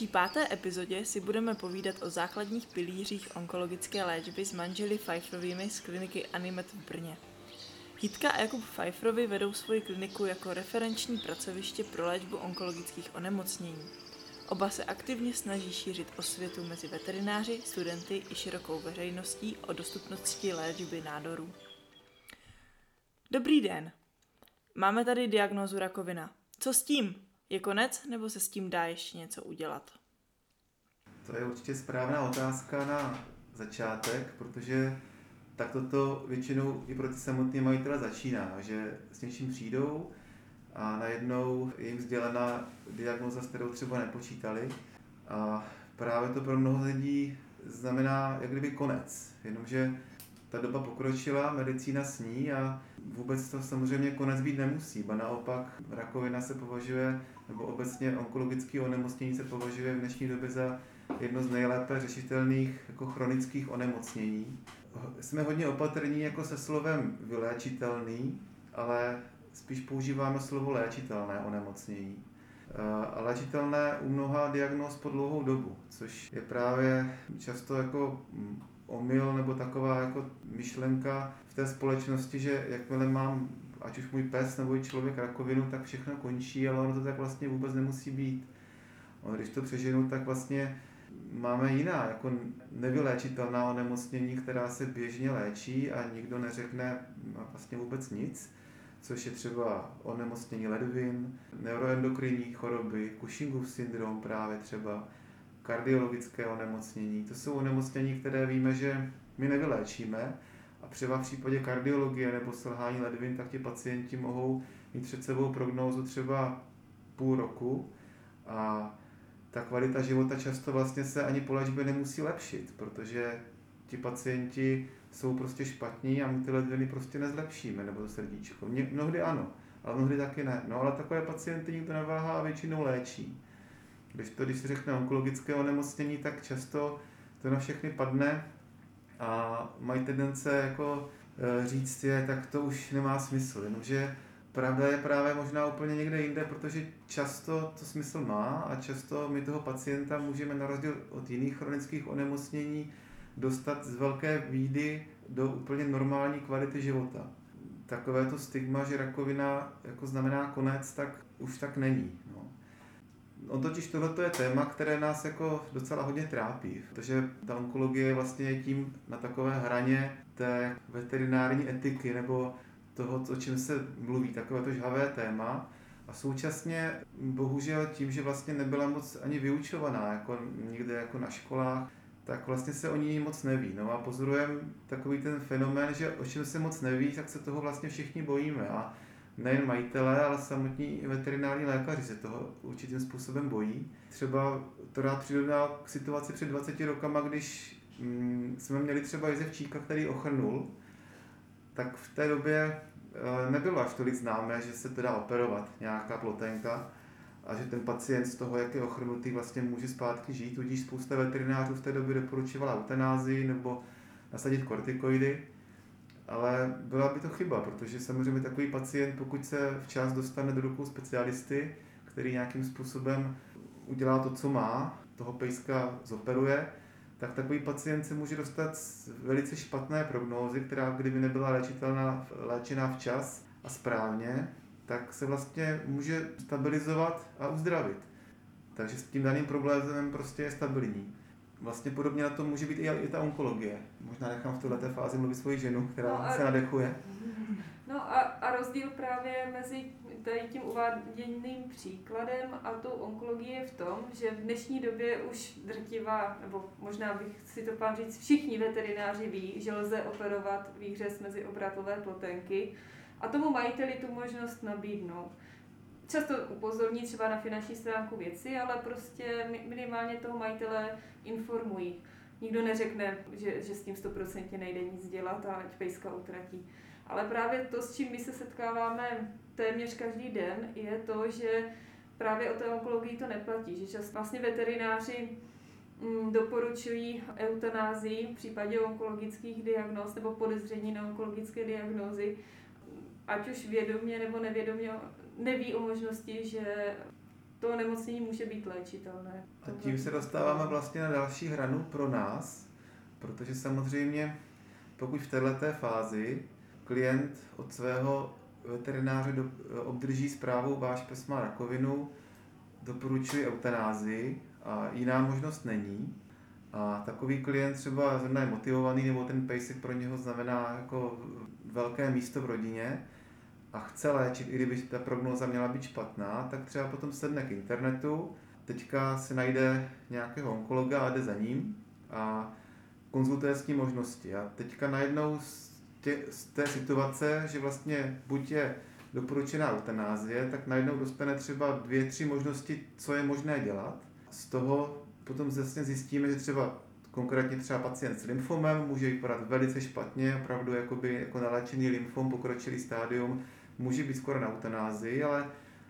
naší páté epizodě si budeme povídat o základních pilířích onkologické léčby s manželi Pfeifferovými z kliniky Animet v Brně. Jitka a Jakub Pfeifferovi vedou svoji kliniku jako referenční pracoviště pro léčbu onkologických onemocnění. Oba se aktivně snaží šířit osvětu mezi veterináři, studenty i širokou veřejností o dostupnosti léčby nádorů. Dobrý den. Máme tady diagnózu rakovina. Co s tím? Je konec nebo se s tím dá ještě něco udělat? To je určitě správná otázka na začátek, protože tak toto většinou i pro ty samotné majitele začíná, že s něčím přijdou a najednou je jim sdělena diagnoza, s kterou třeba nepočítali. A právě to pro mnoho lidí znamená jak kdyby konec, jenomže ta doba pokročila, medicína sní a vůbec to samozřejmě konec být nemusí, ba naopak rakovina se považuje, nebo obecně onkologické onemocnění se považuje v dnešní době za jedno z nejlépe řešitelných jako chronických onemocnění. Jsme hodně opatrní jako se slovem vyléčitelný, ale spíš používáme slovo léčitelné onemocnění. A léčitelné u mnoha diagnóz po dlouhou dobu, což je právě často jako omyl nebo taková jako myšlenka v té společnosti, že jakmile mám ať už můj pes nebo i člověk rakovinu, tak všechno končí, ale ono to tak vlastně vůbec nemusí být. Ono, když to přeženu, tak vlastně máme jiná, jako nevyléčitelná onemocnění, která se běžně léčí a nikdo neřekne vlastně vůbec nic, což je třeba onemocnění ledvin, neuroendokrinní choroby, Cushingův syndrom právě třeba, kardiologické onemocnění. To jsou onemocnění, které víme, že my nevyléčíme a třeba v případě kardiologie nebo selhání ledvin, tak ti pacienti mohou mít před sebou prognózu třeba půl roku a ta kvalita života často vlastně se ani po léčbě nemusí lepšit, protože ti pacienti jsou prostě špatní a my ty ledviny prostě nezlepšíme, nebo to srdíčko. Mnohdy ano, ale mnohdy taky ne. No ale takové pacienty nikdo neváhá a většinou léčí. Když to, když se řekne onkologické onemocnění, tak často to na všechny padne a mají tendence jako e, říct je, tak to už nemá smysl. Jenomže pravda je právě možná úplně někde jinde, protože často to smysl má a často my toho pacienta můžeme na rozdíl od jiných chronických onemocnění dostat z velké výdy do úplně normální kvality života. Takové to stigma, že rakovina jako znamená konec, tak už tak není. No. On totiž tohle je téma, které nás jako docela hodně trápí, protože ta onkologie vlastně je tím na takové hraně té veterinární etiky nebo toho, o čem se mluví, takové to žhavé téma. A současně bohužel tím, že vlastně nebyla moc ani vyučovaná jako někde jako na školách, tak vlastně se o ní moc neví. No a pozorujeme takový ten fenomén, že o čem se moc neví, tak se toho vlastně všichni bojíme. A nejen majitelé, ale samotní veterinární lékaři se toho určitým způsobem bojí. Třeba to rád přirovnal k situaci před 20 rokama, když mm, jsme měli třeba jezevčíka, který ochrnul, tak v té době nebylo až tolik známé, že se to dá operovat, nějaká plotenka, a že ten pacient z toho, jak je ochrnutý, vlastně může zpátky žít. Tudíž spousta veterinářů v té době doporučovala eutanázii nebo nasadit kortikoidy ale byla by to chyba, protože samozřejmě takový pacient, pokud se včas dostane do rukou specialisty, který nějakým způsobem udělá to, co má, toho pejska zoperuje, tak takový pacient se může dostat z velice špatné prognózy, která kdyby nebyla léčitelná, léčená včas a správně, tak se vlastně může stabilizovat a uzdravit. Takže s tím daným problémem prostě je stabilní. Vlastně podobně na to může být i, i ta onkologie. Možná nechám v této fázi mluvit svoji ženu, která no se nadechuje. No a, a rozdíl právě mezi tady tím uváděným příkladem a tou onkologií je v tom, že v dnešní době už drtivá, nebo možná bych si to pán říct, všichni veterináři ví, že lze operovat výhřez mezi obratové plotenky a tomu majiteli tu možnost nabídnout často upozorní třeba na finanční stránku věci, ale prostě minimálně toho majitele informují. Nikdo neřekne, že, že s tím stoprocentně nejde nic dělat a ať pejska utratí. Ale právě to, s čím my se setkáváme téměř každý den, je to, že právě o té onkologii to neplatí, že často vlastně veterináři mm, doporučují eutanázii v případě onkologických diagnóz nebo podezření na onkologické diagnózy, ať už vědomě nebo nevědomě neví o možnosti, že to nemocnění může být léčitelné. A tím se dostáváme vlastně na další hranu pro nás, protože samozřejmě pokud v této fázi klient od svého veterináře do, obdrží zprávu, váš pes má rakovinu, doporučuji eutanázii a jiná možnost není. A takový klient třeba zrovna je motivovaný, nebo ten pejsek pro něho znamená jako velké místo v rodině a chce léčit, i kdyby ta prognoza měla být špatná, tak třeba potom sedne k internetu, teďka si najde nějakého onkologa a jde za ním a konzultuje s ním možnosti. A teďka najednou tě, z té situace, že vlastně buď je doporučená eutanázie, tak najednou dostane třeba dvě, tři možnosti, co je možné dělat. Z toho potom vlastně zjistíme, že třeba konkrétně třeba pacient s lymfomem může vypadat velice špatně, opravdu jakoby, jako naléčený lymfom, pokročilý stádium, může být skoro na eutanázii, ale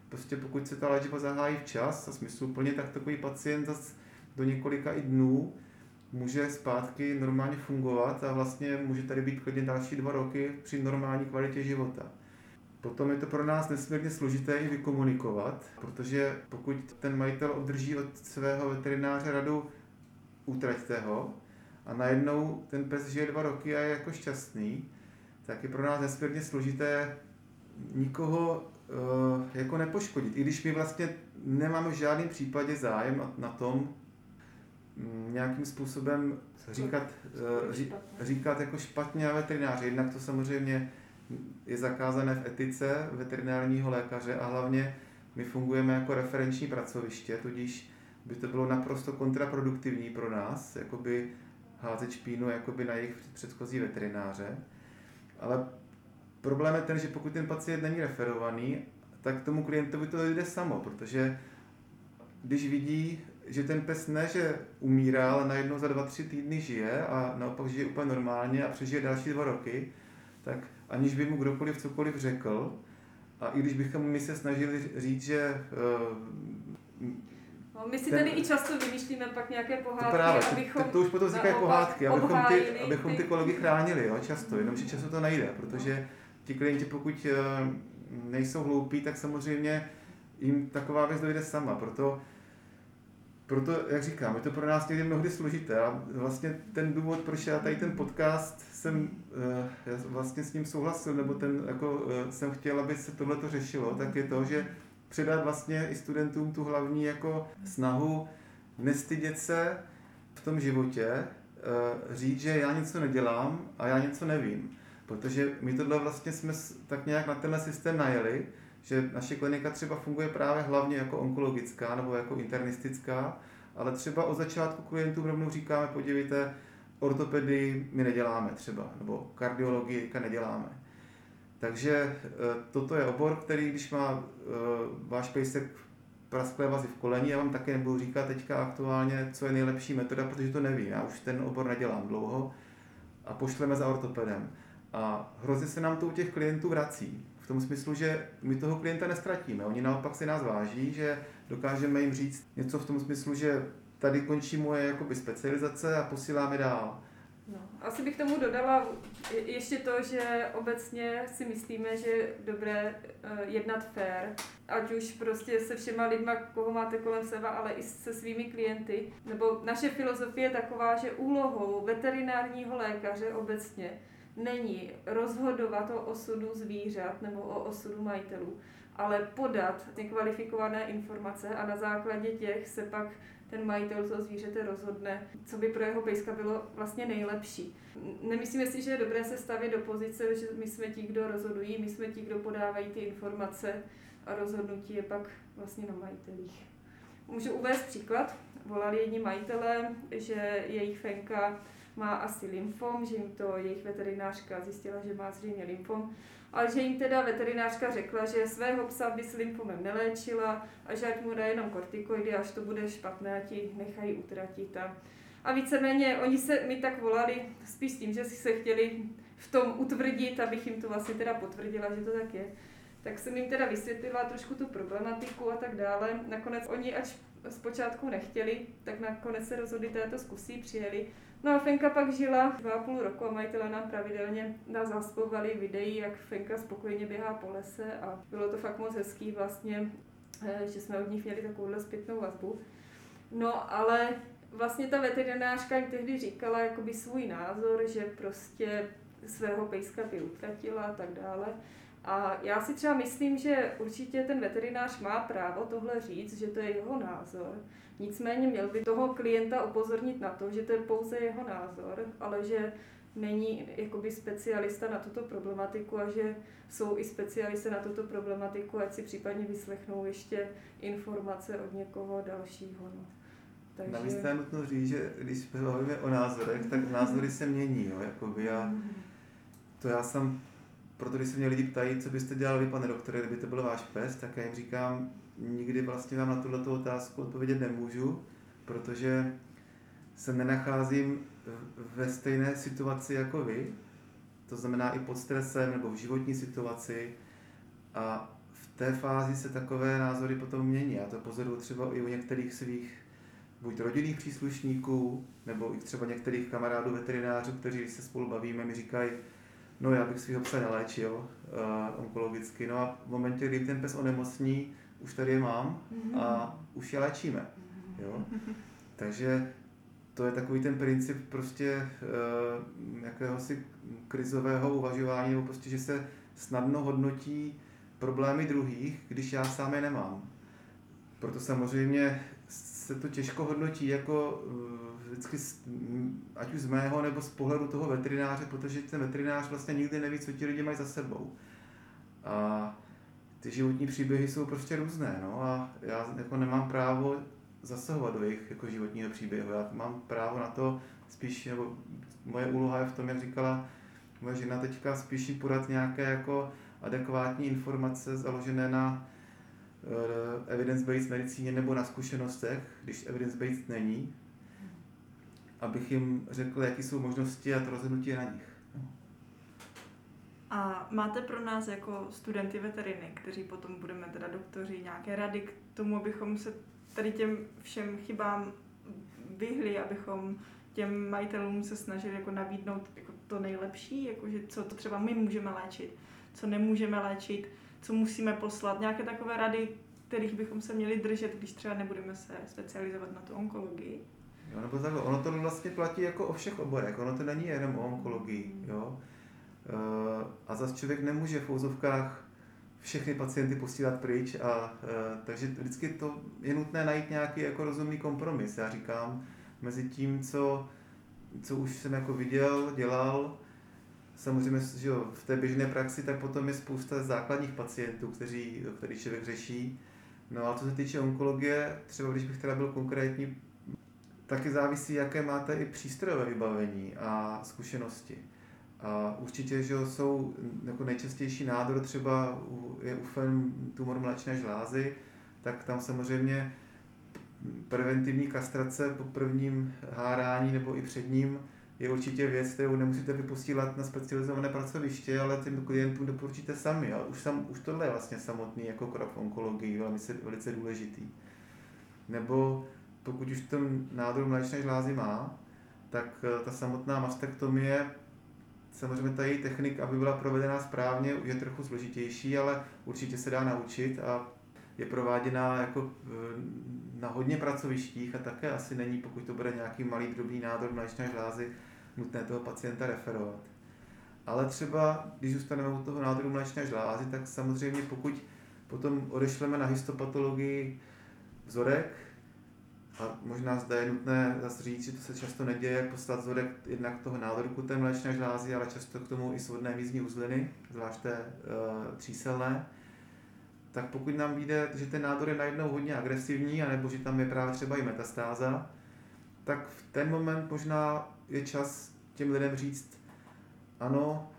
prostě pokud se ta léčba zahájí včas a smysluplně, tak takový pacient zase do několika i dnů může zpátky normálně fungovat a vlastně může tady být klidně další dva roky při normální kvalitě života. Potom je to pro nás nesmírně složité i vykomunikovat, protože pokud ten majitel obdrží od svého veterináře radu utraťte ho a najednou ten pes žije dva roky a je jako šťastný, tak je pro nás nesmírně složité nikoho uh, jako nepoškodit. I když my vlastně nemáme v žádném případě zájem na tom nějakým způsobem říkat, uh, ří, říkat jako špatně a veterináři. Jednak to samozřejmě je zakázané v etice veterinárního lékaře a hlavně my fungujeme jako referenční pracoviště, tudíž by to bylo naprosto kontraproduktivní pro nás, jakoby házet špínu jakoby na jejich předchozí veterináře. Ale problém je ten, že pokud ten pacient není referovaný, tak tomu klientovi to jde samo, protože když vidí, že ten pes ne, že umírá, ale najednou za dva, tři týdny žije a naopak žije úplně normálně a přežije další dva roky, tak aniž by mu kdokoliv cokoliv řekl, a i když bychom my se snažili říct, že uh, No, my si ten, tady i často vymýšlíme pak nějaké pohádky, to právě, abychom... To, to už potom vznikají pohádky, abychom ty, abychom ty kolegy chránili, jo, často, jenomže často to nejde, protože ti klienti, pokud uh, nejsou hloupí, tak samozřejmě jim taková věc dojde sama, proto proto, jak říkám, je to pro nás někdy mnohdy složité a vlastně ten důvod, proč já tady ten podcast jsem eh, já vlastně s ním souhlasil, nebo ten, jako, eh, jsem chtěl, aby se tohle řešilo, tak je to, že předat vlastně i studentům tu hlavní jako snahu nestydět se v tom životě, eh, říct, že já něco nedělám a já něco nevím. Protože my tohle vlastně jsme tak nějak na tenhle systém najeli, že naše klinika třeba funguje právě hlavně jako onkologická nebo jako internistická, ale třeba od začátku klientům rovnou říkáme, podívejte, ortopedii my neděláme třeba, nebo kardiologii neděláme. Takže e, toto je obor, který když má e, váš pejsek prasklé vazy v koleni, já vám také nebudu říkat teďka aktuálně, co je nejlepší metoda, protože to nevím, já už ten obor nedělám dlouho a pošleme za ortopedem. A hrozně se nám to u těch klientů vrací. V tom smyslu, že my toho klienta nestratíme. Oni naopak si nás váží, že dokážeme jim říct něco v tom smyslu, že tady končí moje jakoby, specializace a posíláme dál. No, asi bych tomu dodala ještě to, že obecně si myslíme, že je dobré uh, jednat fair, ať už prostě se všema lidma, koho máte kolem sebe, ale i se svými klienty. Nebo naše filozofie je taková, že úlohou veterinárního lékaře obecně není rozhodovat o osudu zvířat nebo o osudu majitelů, ale podat kvalifikované informace a na základě těch se pak ten majitel toho zvířete rozhodne, co by pro jeho pejska bylo vlastně nejlepší. Nemyslíme si, že je dobré se stavět do pozice, že my jsme ti, kdo rozhodují, my jsme ti, kdo podávají ty informace a rozhodnutí je pak vlastně na majitelích. Můžu uvést příklad. Volali jedni majitelé, že jejich fenka má asi lymfom, že jim to jejich veterinářka zjistila, že má zřejmě lymfom, ale že jim teda veterinářka řekla, že svého psa by s lymfomem neléčila a že ať mu dá jenom kortikoidy, až to bude špatné, a ti nechají utratit. A, a víceméně oni se mi tak volali spíš tím, že si se chtěli v tom utvrdit, abych jim to vlastně teda potvrdila, že to tak je. Tak jsem jim teda vysvětlila trošku tu problematiku a tak dále. Nakonec oni, ač zpočátku nechtěli, tak nakonec se rozhodli, této zkusí, přijeli No a Fenka pak žila dva a půl roku a majitele nám pravidelně nás zaspomínali videí, jak Fenka spokojeně běhá po lese a bylo to fakt moc hezký vlastně eh, že jsme od nich měli takovouhle zpětnou vazbu. No ale vlastně ta veterinářka jim tehdy říkala jakoby svůj názor, že prostě svého pejska by utratila a tak dále. A já si třeba myslím, že určitě ten veterinář má právo tohle říct, že to je jeho názor. Nicméně měl by toho klienta upozornit na to, že to je pouze jeho názor, ale že není jakoby specialista na tuto problematiku a že jsou i specialisté na tuto problematiku, ať si případně vyslechnou ještě informace od někoho dalšího. No. Takže... Navíc je nutno říct, že když mluvíme o názorech, tak názory se mění. Jo, jakoby a to já jsem, proto když se mě lidi ptají, co byste dělali, pane doktore, kdyby to byl váš pes, tak já jim říkám, nikdy vlastně vám na tuto otázku odpovědět nemůžu, protože se nenacházím ve stejné situaci jako vy, to znamená i pod stresem nebo v životní situaci a v té fázi se takové názory potom mění. Já to pozoruju třeba i u některých svých buď rodinných příslušníků, nebo i třeba některých kamarádů veterinářů, kteří se spolu bavíme, mi říkají, no já bych svého psa neléčil uh, onkologicky. No a v momentě, kdy ten pes onemocní, už tady je mám a už je léčíme. Jo? Takže to je takový ten princip prostě uh, jakéhosi krizového uvažování, nebo prostě, že se snadno hodnotí problémy druhých, když já sám je nemám. Proto samozřejmě se to těžko hodnotí jako uh, vždycky, ať už z mého nebo z pohledu toho veterináře, protože ten veterinář vlastně nikdy neví, co ti lidi mají za sebou. A ty životní příběhy jsou prostě různé, no a já jako nemám právo zasahovat do jejich jako životního příběhu. Já mám právo na to spíš, nebo moje úloha je v tom, jak říkala moje žena teďka, spíš jí podat nějaké jako adekvátní informace založené na uh, evidence-based medicíně nebo na zkušenostech, když evidence-based není, abych jim řekl, jaké jsou možnosti a to rozhodnutí je na nich. A máte pro nás jako studenty veteriny, kteří potom budeme teda doktoři, nějaké rady k tomu, abychom se tady těm všem chybám vyhli, abychom těm majitelům se snažili jako nabídnout jako to nejlepší, jakože co to třeba my můžeme léčit, co nemůžeme léčit, co musíme poslat, nějaké takové rady, kterých bychom se měli držet, když třeba nebudeme se specializovat na tu onkologii. Jo, nebo takhle, ono to vlastně platí jako o všech oborech, ono to není jenom o onkologii, jo. Eh, a zase člověk nemůže v úzovkách všechny pacienty posílat pryč a eh, takže vždycky to je nutné najít nějaký jako rozumný kompromis, já říkám, mezi tím, co, co už jsem jako viděl, dělal, samozřejmě, že jo, v té běžné praxi, tak potom je spousta základních pacientů, kteří, který člověk řeší. No a co se týče onkologie, třeba když bych teda byl konkrétní, taky závisí, jaké máte i přístrojové vybavení a zkušenosti. A určitě, že jsou jako nejčastější nádor třeba u, je u fen tumor mléčné žlázy, tak tam samozřejmě preventivní kastrace po prvním hárání nebo i před ním je určitě věc, kterou nemusíte vyposílat na specializované pracoviště, ale těm klientům doporučíte sami. A už, sam, už tohle je vlastně samotný jako krok v onkologii, velice, velice důležitý. Nebo pokud už ten nádor mléčné žlázy má, tak eh, ta samotná mastektomie Samozřejmě ta její technika, aby byla provedena správně, je trochu složitější, ale určitě se dá naučit a je prováděna jako na hodně pracovištích a také asi není, pokud to bude nějaký malý drobný nádor mléčné žlázy, nutné toho pacienta referovat. Ale třeba, když zůstaneme u toho nádoru mléčné žlázy, tak samozřejmě pokud potom odešleme na histopatologii vzorek, a možná zde je nutné zase říct, že to se často neděje, poslat vzorek jednak toho nádoru té mléčné žlázy, ale často k tomu i svodné mízní uzliny, zvlášť té uh, tříselné. Tak pokud nám vyjde, že ten nádor je najednou hodně agresivní, anebo že tam je právě třeba i metastáza, tak v ten moment možná je čas těm lidem říct, ano,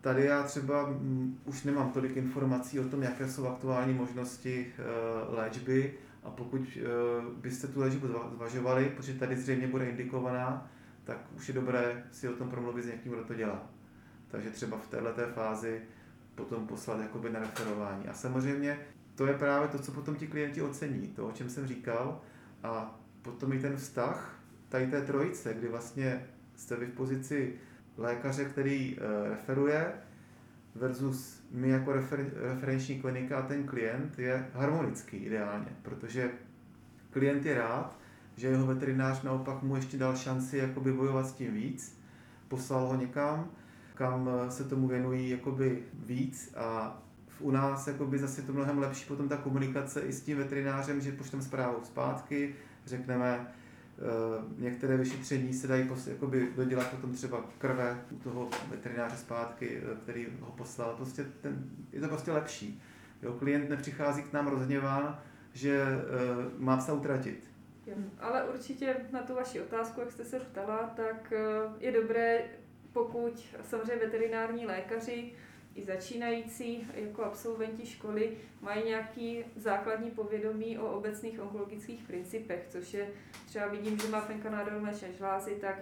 tady já třeba mm, už nemám tolik informací o tom, jaké jsou aktuální možnosti uh, léčby, a pokud uh, byste tu léčbu zvažovali, protože tady zřejmě bude indikovaná, tak už je dobré si o tom promluvit s někým, kdo to dělá. Takže třeba v této fázi potom poslat jakoby na referování. A samozřejmě to je právě to, co potom ti klienti ocení, to, o čem jsem říkal. A potom i ten vztah tady té trojice, kdy vlastně jste vy v pozici lékaře, který uh, referuje, versus my jako refer, referenční klinika a ten klient je harmonický ideálně, protože klient je rád, že jeho veterinář naopak mu ještě dal šanci jakoby bojovat s tím víc, poslal ho někam, kam se tomu věnují jakoby víc a u nás jakoby zase to mnohem lepší potom ta komunikace i s tím veterinářem, že pošleme zprávu zpátky, řekneme, Eh, některé vyšetření se dají pos, jakoby dodělat potom třeba krve u toho veterináře zpátky, eh, který ho poslal. Prostě ten, je to prostě lepší. Jo, klient nepřichází k nám rozhněván, že uh, má se utratit. Ale určitě na tu vaši otázku, jak jste se ptala, tak je dobré, pokud samozřejmě veterinární lékaři i začínající jako absolventi školy mají nějaký základní povědomí o obecných onkologických principech, což je třeba vidím, že má fenka nádor mléčné žlázy, tak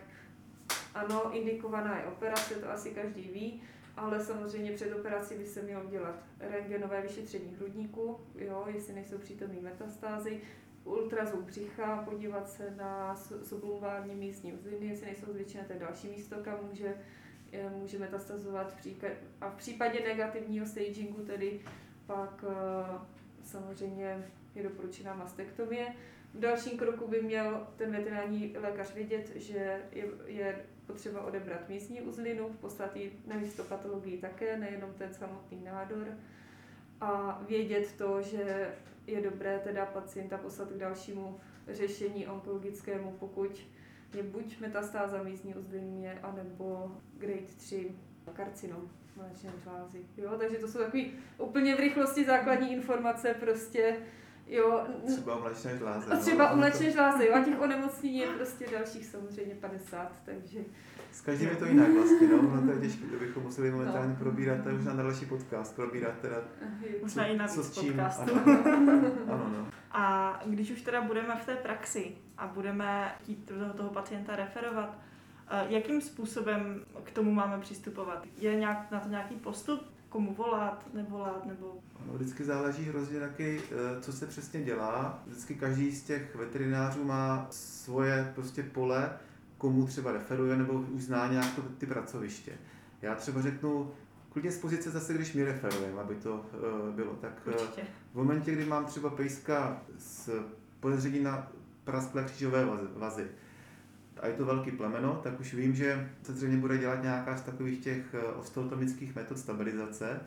ano, indikovaná je operace, to asi každý ví, ale samozřejmě před operací by se mělo dělat rengenové vyšetření hrudníku, jo, jestli nejsou přítomné metastázy, ultrazvuk břicha, podívat se na sublumvární místní uzliny, jestli nejsou zvětšené, to je další místo, kam může může metastazovat a v případě negativního stagingu tedy pak eh, samozřejmě je doporučená mastektomie. V dalším kroku by měl ten veterinární lékař vědět, že je, je potřeba odebrat místní uzlinu, poslat ji na histopatologii také, nejenom ten samotný nádor a vědět to, že je dobré teda pacienta poslat k dalšímu řešení onkologickému, pokud je buď metastáza místní uzlinie, anebo grade 3 karcinom mléčné žlázy. Jo, takže to jsou takové úplně v rychlosti základní informace prostě. Jo, třeba u mléčné žlázy. A třeba no. u mléčné žlázy, jo, a těch onemocnění je prostě dalších samozřejmě 50, takže s každým je to jinak vlastně, no, no to je těžké, to bychom museli momentálně no. probírat, to je už na další podcast, probírat teda, Možná i na co s čím. Podcastu. Ano, ano, no. A když už teda budeme v té praxi a budeme chtít toho pacienta referovat, eh, jakým způsobem k tomu máme přistupovat? Je nějak, na to nějaký postup? Komu volat, nevolat, nebo... No, vždycky záleží hrozně taky, eh, co se přesně dělá. Vždycky každý z těch veterinářů má svoje prostě pole, komu třeba referuje nebo už zná nějak to, ty pracoviště. Já třeba řeknu, klidně z pozice zase, když mi referujeme, aby to uh, bylo. Tak uh, v momentě, kdy mám třeba pejska z podezření na prasklé křížové vazy, a je to velký plemeno, tak už vím, že se zřejmě bude dělat nějaká z takových těch eh, osteotomických metod stabilizace.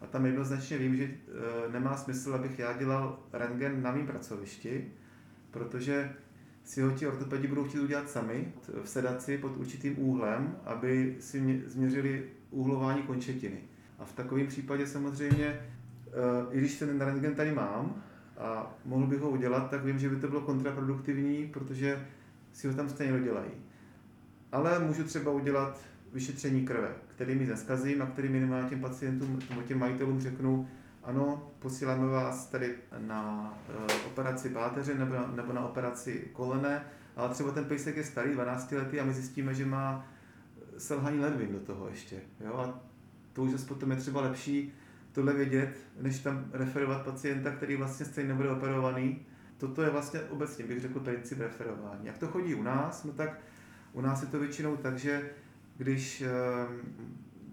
A tam jednoznačně vím, že nemá smysl, abych já dělal rengen na mém pracovišti, protože si ho ti ortopedi budou chtít udělat sami v sedaci pod určitým úhlem, aby si změřili úhlování končetiny. A v takovém případě samozřejmě, eh, i když ten rentgen tady mám a mohl bych ho udělat, tak vím, že by to bylo kontraproduktivní, protože si ho tam stejně dodělají. Ale můžu třeba udělat vyšetření krve, který mi neskazím a který minimálně těm pacientům těm majitelům řeknu, ano, posíláme vás tady na uh, operaci páteře nebo, nebo na operaci kolene, ale třeba ten pejsek je starý, 12 letý a my zjistíme, že má selhaní ledvin do toho ještě. Jo? A to už potom je třeba lepší tohle vědět, než tam referovat pacienta, který vlastně stejně nebude operovaný. Toto je vlastně obecně, bych řekl, princip referování. Jak to chodí u nás? No tak u nás je to většinou tak, že když ehm,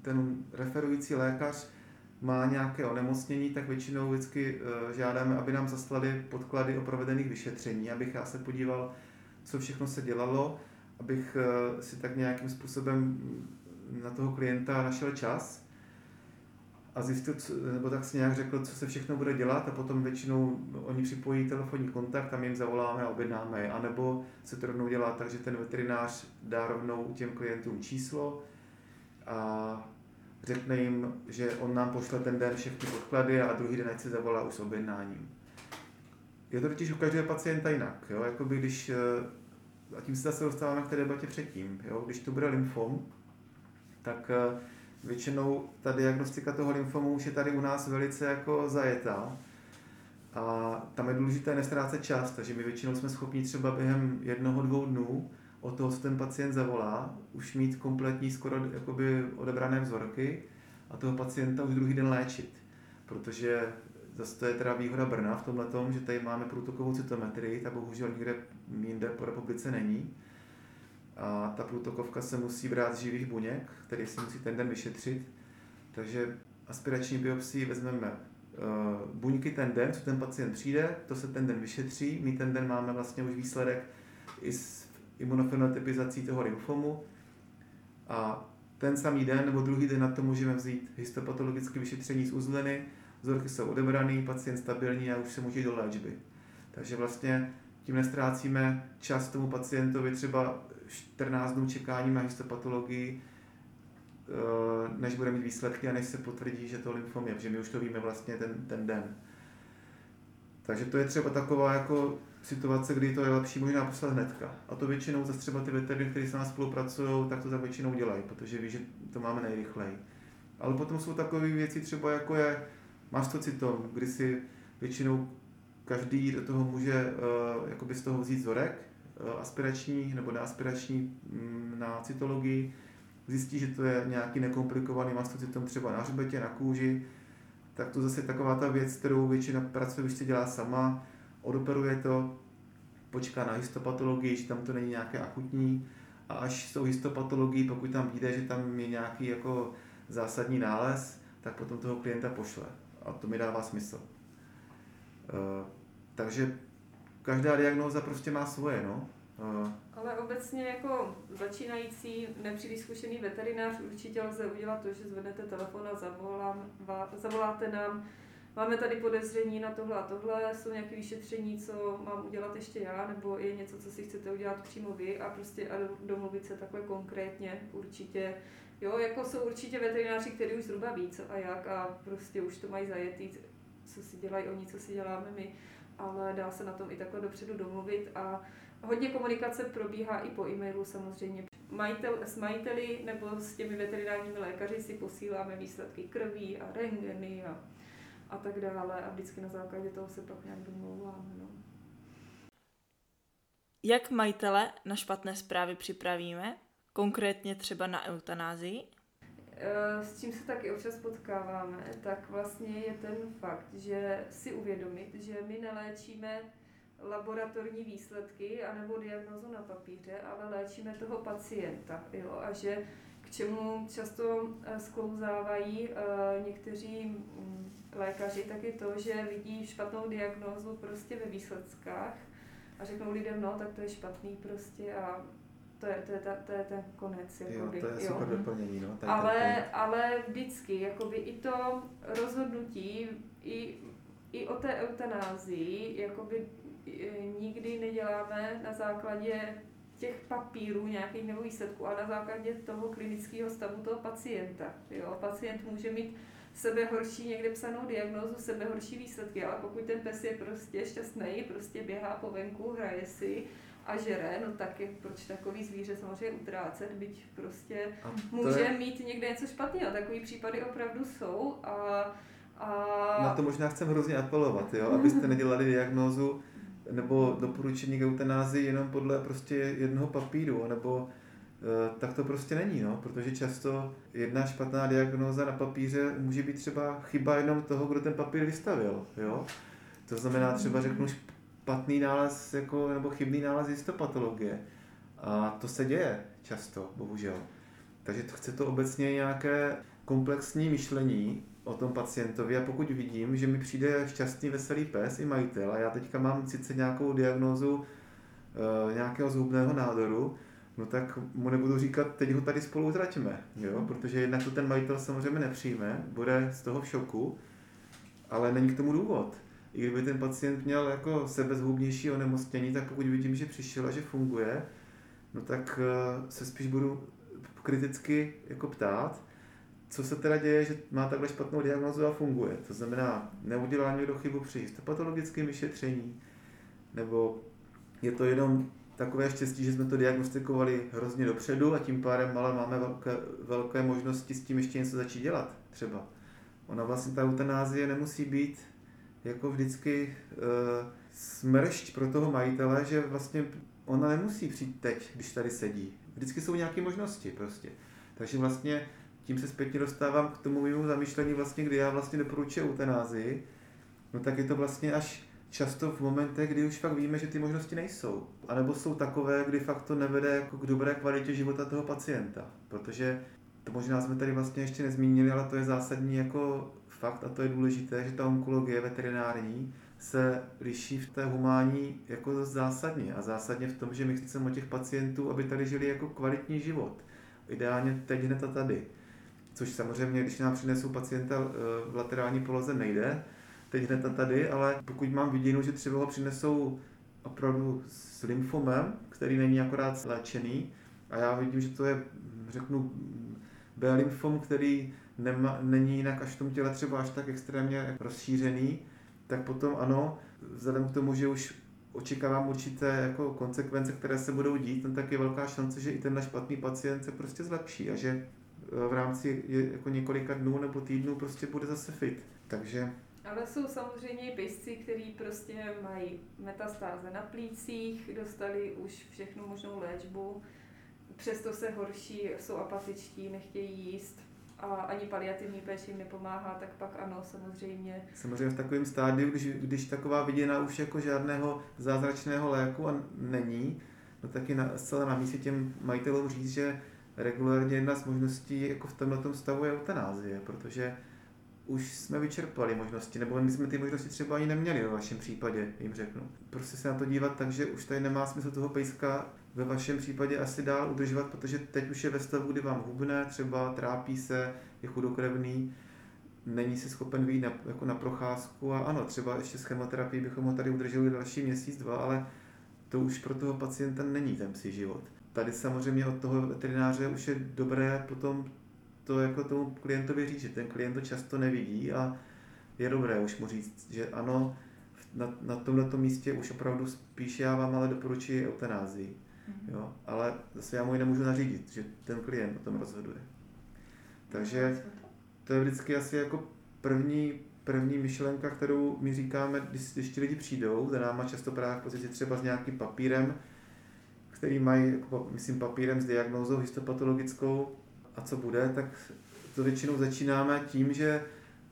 ten referující lékař má nějaké onemocnění, tak většinou vždycky eh, žádáme, aby nám zaslali podklady o provedených vyšetření, abych já se podíval, co všechno se dělalo, abych eh, si tak nějakým způsobem na toho klienta našel čas a zjistil, nebo tak si nějak řekl, co se všechno bude dělat a potom většinou oni připojí telefonní kontakt a my jim zavoláme a objednáme je. A nebo se to rovnou dělá tak, že ten veterinář dá rovnou těm klientům číslo a řekne jim, že on nám pošle ten den všechny podklady a druhý den ať se zavolá už s objednáním. Je to totiž u každého pacienta jinak. Jo? Jakoby když, eh, a tím se zase dostáváme k té debatě předtím. Jo? Když to bude lymfom, tak eh, většinou ta diagnostika toho lymfomu už je tady u nás velice jako zajetá. A tam je důležité nestrácet čas, takže my většinou jsme schopni třeba během jednoho, dvou dnů od toho, co ten pacient zavolá, už mít kompletní skoro jakoby odebrané vzorky a toho pacienta už druhý den léčit. Protože zase to je teda výhoda Brna v tomhle tom, že tady máme průtokovou cytometrii, ta bohužel nikde jinde po republice není. A ta průtokovka se musí brát z živých buněk, který se musí ten den vyšetřit. Takže aspirační biopsii vezmeme uh, buňky ten den, co ten pacient přijde, to se ten den vyšetří, my ten den máme vlastně už výsledek i s imunofenotypizací toho lymfomu a ten samý den nebo druhý den na to můžeme vzít histopatologické vyšetření z uzliny, vzorky jsou odebraný, pacient stabilní a už se může do léčby. Takže vlastně tím nestrácíme čas tomu pacientovi třeba 14 dnů čekání na histopatologii, eh, než bude mít výsledky a než se potvrdí, že to lymfom je, protože my už to víme vlastně ten, ten den. Takže to je třeba taková jako situace, kdy to je lepší možná poslat hnedka. A to většinou zase třeba ty veteriny, které s nás spolupracují, tak to za většinou dělají, protože ví, že to máme nejrychleji. Ale potom jsou takové věci třeba jako je mastocytom, kdy si většinou každý do toho může uh, z toho vzít vzorek uh, aspirační nebo neaspirační um, na cytologii, zjistí, že to je nějaký nekomplikovaný mastocytom třeba na hřbetě, na kůži, tak to zase je taková ta věc, kterou většina pracoviště dělá sama, odoperuje to, počká na histopatologii, že tam to není nějaké akutní a až s tou histopatologií, pokud tam vyjde, že tam je nějaký jako zásadní nález, tak potom toho klienta pošle. A to mi dává smysl. Uh, takže každá diagnóza prostě má svoje, no. Uh, ale obecně jako začínající, nepříliš zkušený veterinář určitě lze udělat to, že zvednete telefon a zavolám, zavoláte nám, máme tady podezření na tohle a tohle, jsou nějaké vyšetření, co mám udělat ještě já, nebo je něco, co si chcete udělat přímo vy a prostě a domluvit se takhle konkrétně určitě. Jo, jako jsou určitě veterináři, kteří už zhruba ví, co a jak a prostě už to mají zajetý, co si dělají oni, co si děláme my, ale dá se na tom i takhle dopředu domluvit a hodně komunikace probíhá i po e-mailu samozřejmě. Majitel, s majiteli nebo s těmi veterinárními lékaři si posíláme výsledky krví a rengeny a a tak dále a vždycky na základě toho se pak nějak domlouváme. No. Jak majitele na špatné zprávy připravíme? Konkrétně třeba na eutanázii? Eh, s čím se taky občas potkáváme, tak vlastně je ten fakt, že si uvědomit, že my neléčíme laboratorní výsledky anebo diagnozu na papíře, ale léčíme toho pacienta. Jo? A že čemu často eh, sklouzávají eh, někteří mm, lékaři, tak je to, že vidí špatnou diagnózu prostě ve výsledkách a řeknou lidem, no tak to je špatný prostě a to je, to je, ta, to je ten konec. Jakoby, jo, to je super jo. doplnění. No, tady ale, ale vždycky, jakoby i to rozhodnutí, i, i o té eutanázii, jakoby nikdy neděláme na základě těch papírů nějakých nebo výsledků, ale na základě toho klinického stavu toho pacienta. Jo? Pacient může mít sebe horší někde psanou diagnózu, sebe horší výsledky, ale pokud ten pes je prostě šťastný, prostě běhá po venku, hraje si a žere, no tak je proč takový zvíře samozřejmě utrácet, byť prostě může je... mít někde něco špatného. Takový případy opravdu jsou a, a... Na to možná chcem hrozně apelovat, jo? abyste nedělali diagnózu nebo doporučení k eutanázii jenom podle prostě jednoho papíru, nebo Eh, tak to prostě není, no, protože často jedna špatná diagnóza na papíře může být třeba chyba jenom toho, kdo ten papír vystavil, jo. To znamená třeba řeknu špatný nález jako, nebo chybný nález histopatologie. A to se děje často, bohužel. Takže to chce to obecně nějaké komplexní myšlení o tom pacientovi a pokud vidím, že mi přijde šťastný, veselý pes i majitel a já teďka mám sice nějakou diagnózu e, nějakého zhubného nádoru, no tak mu nebudu říkat, teď ho tady spolu zraťme, jo? Hmm. protože jednak to ten majitel samozřejmě nepřijme, bude z toho v šoku, ale není k tomu důvod. I kdyby ten pacient měl jako sebezhubnější onemocnění, tak pokud vidím, že přišel a že funguje, no tak eh, se spíš budu kriticky jako ptát, co se teda děje, že má takhle špatnou diagnózu a funguje. To znamená, neudělá někdo chybu při histopatologickém vyšetření, nebo je to jenom takové štěstí, že jsme to diagnostikovali hrozně dopředu a tím pádem ale máme velké, velké možnosti s tím ještě něco začít dělat třeba. Ona vlastně ta eutanázie nemusí být jako vždycky e, smršť pro toho majitele, že vlastně ona nemusí přijít teď, když tady sedí. Vždycky jsou nějaké možnosti prostě. Takže vlastně tím se zpětně dostávám k tomu mému zamýšlení vlastně, kdy já vlastně doporučuji eutanázii, no tak je to vlastně až často v momentech, kdy už fakt víme, že ty možnosti nejsou. A nebo jsou takové, kdy fakt to nevede jako k dobré kvalitě života toho pacienta. Protože to možná jsme tady vlastně ještě nezmínili, ale to je zásadní jako fakt a to je důležité, že ta onkologie veterinární se liší v té humání jako zásadně a zásadně v tom, že my chceme od těch pacientů, aby tady žili jako kvalitní život. Ideálně teď hned a tady. Což samozřejmě, když nám přinesou pacienta eh, v laterální poloze, nejde, teď hned a tady, ale pokud mám viděnou, že třeba ho přinesou opravdu s lymfomem, který není akorát léčený, a já vidím, že to je, řeknu, B lymfom, který nema, není jinak až v tom těle třeba až tak extrémně rozšířený, tak potom ano, vzhledem k tomu, že už očekávám určité jako konsekvence, které se budou dít, no tak je velká šance, že i tenhle špatný pacient se prostě zlepší a že v rámci jako několika dnů nebo týdnů prostě bude zase fit. Takže ale jsou samozřejmě i pejsci, kteří prostě mají metastáze na plících, dostali už všechnu možnou léčbu, přesto se horší, jsou apatičtí, nechtějí jíst a ani paliativní péči jim nepomáhá, tak pak ano, samozřejmě. Samozřejmě v takovém stádiu, když, když taková viděna už jako žádného zázračného léku a není, no tak je na, zcela na místě těm majitelům říct, že regulárně jedna z možností jako v tomto stavu je eutanázie, protože už jsme vyčerpali možnosti, nebo my jsme ty možnosti třeba ani neměli ve vašem případě, jim řeknu. Prostě se na to dívat tak, že už tady nemá smysl toho pejska ve vašem případě asi dál udržovat, protože teď už je ve stavu, kdy vám hubne, třeba trápí se, je chudokrevný, není si schopen vyjít na, jako na procházku a ano, třeba ještě s chemoterapií bychom ho tady udrželi další měsíc, dva, ale to už pro toho pacienta není ten psí život. Tady samozřejmě od toho veterináře už je dobré potom to jako tomu klientovi říct, že ten klient to často nevidí a je dobré už mu říct, že ano, na, na tomto místě už opravdu spíš já vám ale doporučuji eutanázii. Mm-hmm. Jo? Ale zase já mu ji nemůžu nařídit, že ten klient o tom rozhoduje. Takže to je vždycky asi jako první, první myšlenka, kterou my říkáme, když, když ti lidi přijdou za náma často právě v pozici třeba s nějakým papírem, který mají, jako, myslím, papírem s diagnózou histopatologickou, a co bude, tak to většinou začínáme tím, že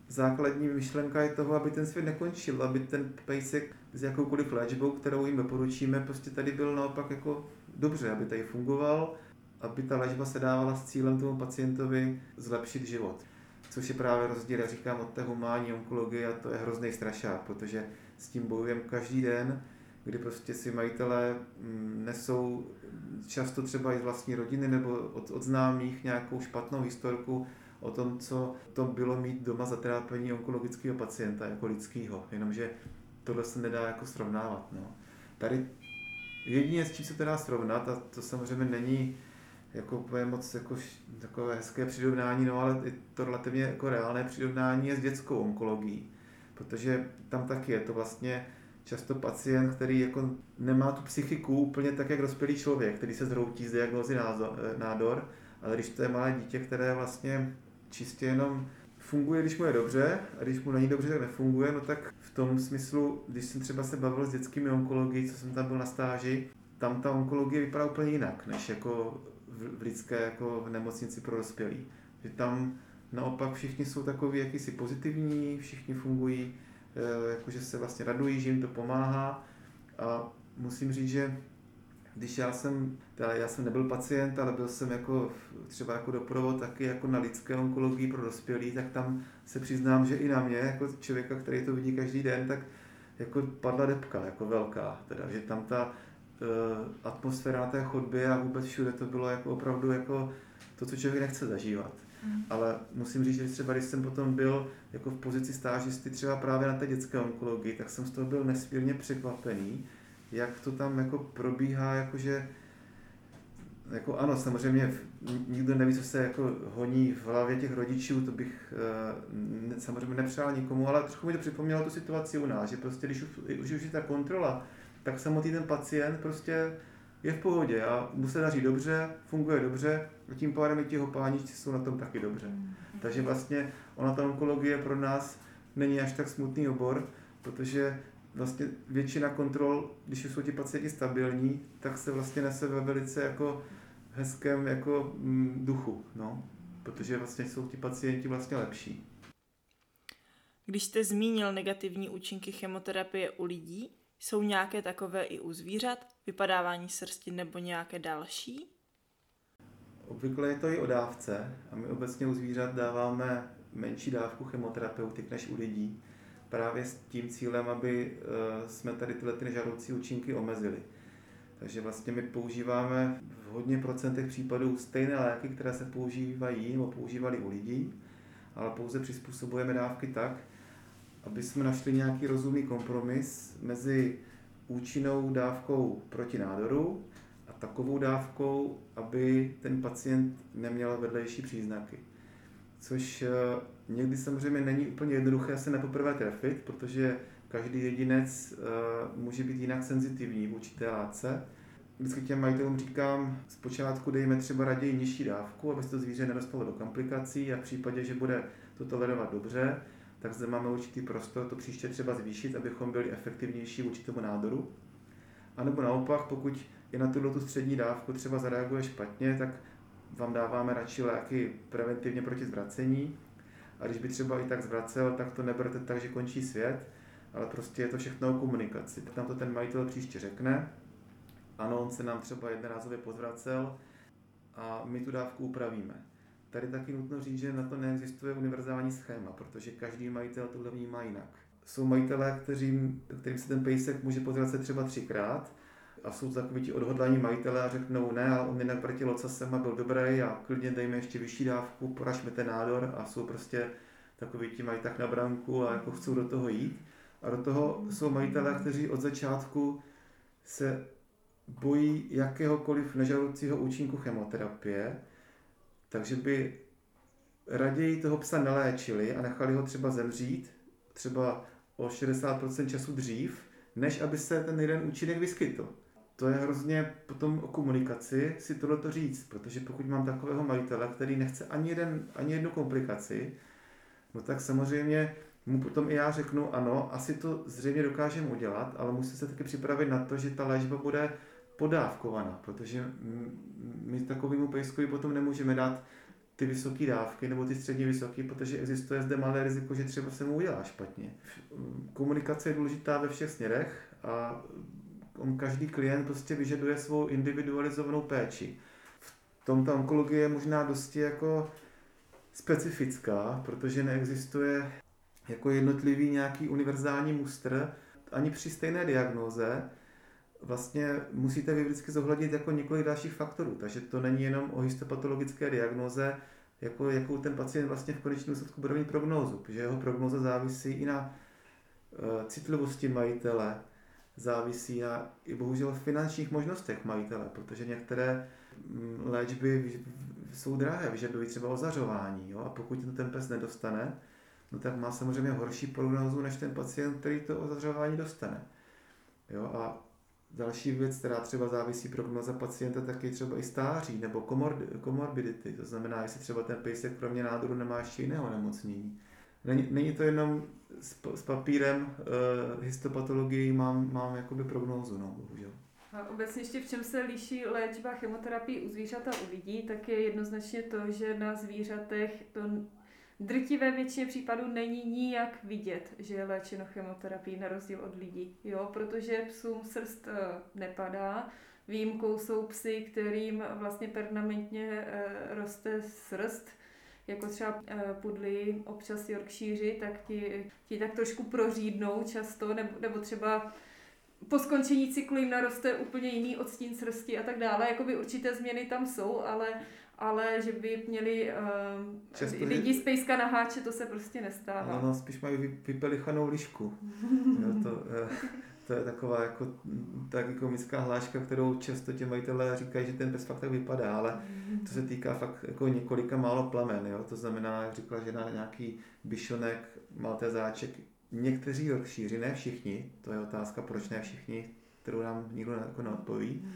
základní myšlenka je toho, aby ten svět nekončil, aby ten pejsek s jakoukoliv léčbou, kterou jim doporučíme, prostě tady byl naopak jako dobře, aby tady fungoval, aby ta léčba se dávala s cílem tomu pacientovi zlepšit život. Což je právě rozdíl, já říkám, od té humánní onkologie a to je hrozný strašák, protože s tím bojujeme každý den, kdy prostě si majitelé mm, nesou často třeba i z vlastní rodiny nebo od, od známých nějakou špatnou historku o tom, co to bylo mít doma zatrápení onkologického pacienta jako lidského. Jenomže tohle se nedá jako srovnávat. No. Tady jedině s čím se to dá srovnat, a to samozřejmě není jako úplně moc jako takové hezké přirovnání, no ale to relativně jako reálné přirovnání je s dětskou onkologií, protože tam taky je to vlastně často pacient, který jako nemá tu psychiku úplně tak, jak dospělý člověk, který se zhroutí z diagnózy eh, nádor, ale když to je malé dítě, které vlastně čistě jenom funguje, když mu je dobře, a když mu není dobře, tak nefunguje, no tak v tom smyslu, když jsem třeba se bavil s dětskými onkologií, co jsem tam byl na stáži, tam ta onkologie vypadá úplně jinak, než jako v, v lidské jako v nemocnici pro dospělí. Že tam naopak všichni jsou takový jakýsi pozitivní, všichni fungují jakože se vlastně radují, že jim to pomáhá a musím říct, že když já jsem, teda já jsem nebyl pacient, ale byl jsem jako třeba jako doprovod taky jako na lidské onkologii pro dospělí, tak tam se přiznám, že i na mě, jako člověka, který to vidí každý den, tak jako padla depka, jako velká, teda, že tam ta uh, atmosféra na té chodbě a vůbec všude to bylo jako opravdu jako to, co člověk nechce zažívat. Mm. Ale musím říct, že třeba když jsem potom byl jako v pozici stážisty třeba právě na té dětské onkologii, tak jsem z toho byl nesmírně překvapený, jak to tam jako probíhá, jakože jako ano, samozřejmě nikdo neví, co se jako honí v hlavě těch rodičů, to bych e, samozřejmě nepřál nikomu, ale trochu mi to připomnělo tu situaci u nás, že prostě když už, už je ta kontrola, tak samotný ten pacient prostě je v pohodě a mu se daří dobře, funguje dobře a tím pádem i ti hopáničci jsou na tom taky dobře. Mm. Takže vlastně ona ta onkologie pro nás není až tak smutný obor, protože vlastně většina kontrol, když jsou ti pacienti stabilní, tak se vlastně nese ve velice jako hezkém jako mm, duchu, no, protože vlastně jsou ti pacienti vlastně lepší. Když jste zmínil negativní účinky chemoterapie u lidí, jsou nějaké takové i u zvířat, vypadávání srsti nebo nějaké další? Obvykle je to i o dávce a my obecně u zvířat dáváme menší dávku chemoterapeutik než u lidí, právě s tím cílem, aby eh, jsme tady tyhle ty nežádoucí účinky omezili. Takže vlastně my používáme v hodně procentech případů stejné léky, které se používají nebo používali u lidí, ale pouze přizpůsobujeme dávky tak, aby jsme našli nějaký rozumný kompromis mezi účinnou dávkou proti nádoru a takovou dávkou, aby ten pacient neměl vedlejší příznaky. Což eh, někdy samozřejmě není úplně jednoduché se nepoprvé trefit, protože každý jedinec eh, může být jinak senzitivní vůči té látce. Vždycky těm majitelům říkám, zpočátku dejme třeba raději nižší dávku, aby se to zvíře nedostalo do komplikací a v případě, že bude to tolerovat dobře, tak zde máme určitý prostor to příště třeba zvýšit, abychom byli efektivnější vůči tomu nádoru. A nebo naopak, pokud je na tuto tu střední dávku třeba zareaguje špatně, tak vám dáváme radši léky preventivně proti zvracení. A když by třeba i tak zvracel, tak to neberte tak, že končí svět, ale prostě je to všechno o komunikaci. Tak nám to ten majitel příště řekne. Ano, on se nám třeba jednorázově pozvracel a my tu dávku upravíme. Tady taky nutno říct, že na to neexistuje univerzální schéma, protože každý majitel tohle vnímá jinak. Jsou majitelé, kterým, kterým se ten pejsek může pozvracet třeba třikrát, a jsou takový ti odhodlaní majitelé a řeknou ne, ale on jinak proti locasem a byl dobrý a klidně dejme ještě vyšší dávku, poražme ten nádor a jsou prostě takový ti mají tak na branku a jako chcou do toho jít. A do toho jsou majitelé, kteří od začátku se bojí jakéhokoliv nežadoucího účinku chemoterapie, takže by raději toho psa neléčili a nechali ho třeba zemřít, třeba o 60% času dřív, než aby se ten jeden účinek vyskytl. To je hrozně potom o komunikaci si tohle to říct, protože pokud mám takového majitele, který nechce ani, jeden, ani jednu komplikaci, no tak samozřejmě mu potom i já řeknu, ano, asi to zřejmě dokážeme udělat, ale musí se taky připravit na to, že ta léčba bude podávkovaná, protože my takovému pejskovi potom nemůžeme dát ty vysoké dávky nebo ty středně vysoké, protože existuje zde malé riziko, že třeba se mu udělá špatně. Komunikace je důležitá ve všech směrech a on každý klient prostě vyžaduje svou individualizovanou péči. V tom ta onkologie je možná dosti jako specifická, protože neexistuje jako jednotlivý nějaký univerzální mustr ani při stejné diagnóze vlastně musíte vy vždycky zohlednit jako několik dalších faktorů. Takže to není jenom o histopatologické diagnoze, jako, jakou ten pacient vlastně v konečném důsledku bude mít prognózu, protože jeho prognóza závisí i na uh, citlivosti majitele, závisí na i bohužel finančních možnostech majitele, protože některé mm, léčby jsou drahé, vyžadují třeba ozařování jo? a pokud ten pes nedostane, no tak má samozřejmě horší prognózu než ten pacient, který to ozařování dostane. Jo? A další věc, která třeba závisí prognoza pacienta, tak je třeba i stáří nebo komorbidity, to znamená, jestli třeba ten pejsek kromě nádoru nemá ještě jiného nemocnění. Není, není to jenom s, s papírem uh, histopatologii mám, mám jakoby prognózu, no, bohužel. A obecně ještě v čem se liší léčba chemoterapii u zvířat a u lidí, tak je jednoznačně to, že na zvířatech to drtivé většině případů není nijak vidět, že je léčeno chemoterapií na rozdíl od lidí, jo, protože psům srst uh, nepadá, Výjimkou jsou psy, kterým vlastně permanentně uh, roste srst, jako třeba eh, pudly, občas Yorkshire, tak ti, ti tak trošku prořídnou často, nebo, nebo třeba po skončení cyklu jim naroste úplně jiný odstín srsti a tak dále. Jakoby určité změny tam jsou, ale, ale že by měli uh, lidi z pejska na háče, to se prostě nestává. No, no spíš mají vypelichanou lišku. jo, to, uh, to je taková jako komická hláška, kterou často ti majitelé říkají, že ten pes fakt tak vypadá, ale to se týká fakt jako několika málo plamen, jo? to znamená, jak říkala žena, nějaký byšonek, maltezáček, někteří Yorkshire, ne všichni, to je otázka, proč ne všichni, kterou nám nikdo jako neodpoví,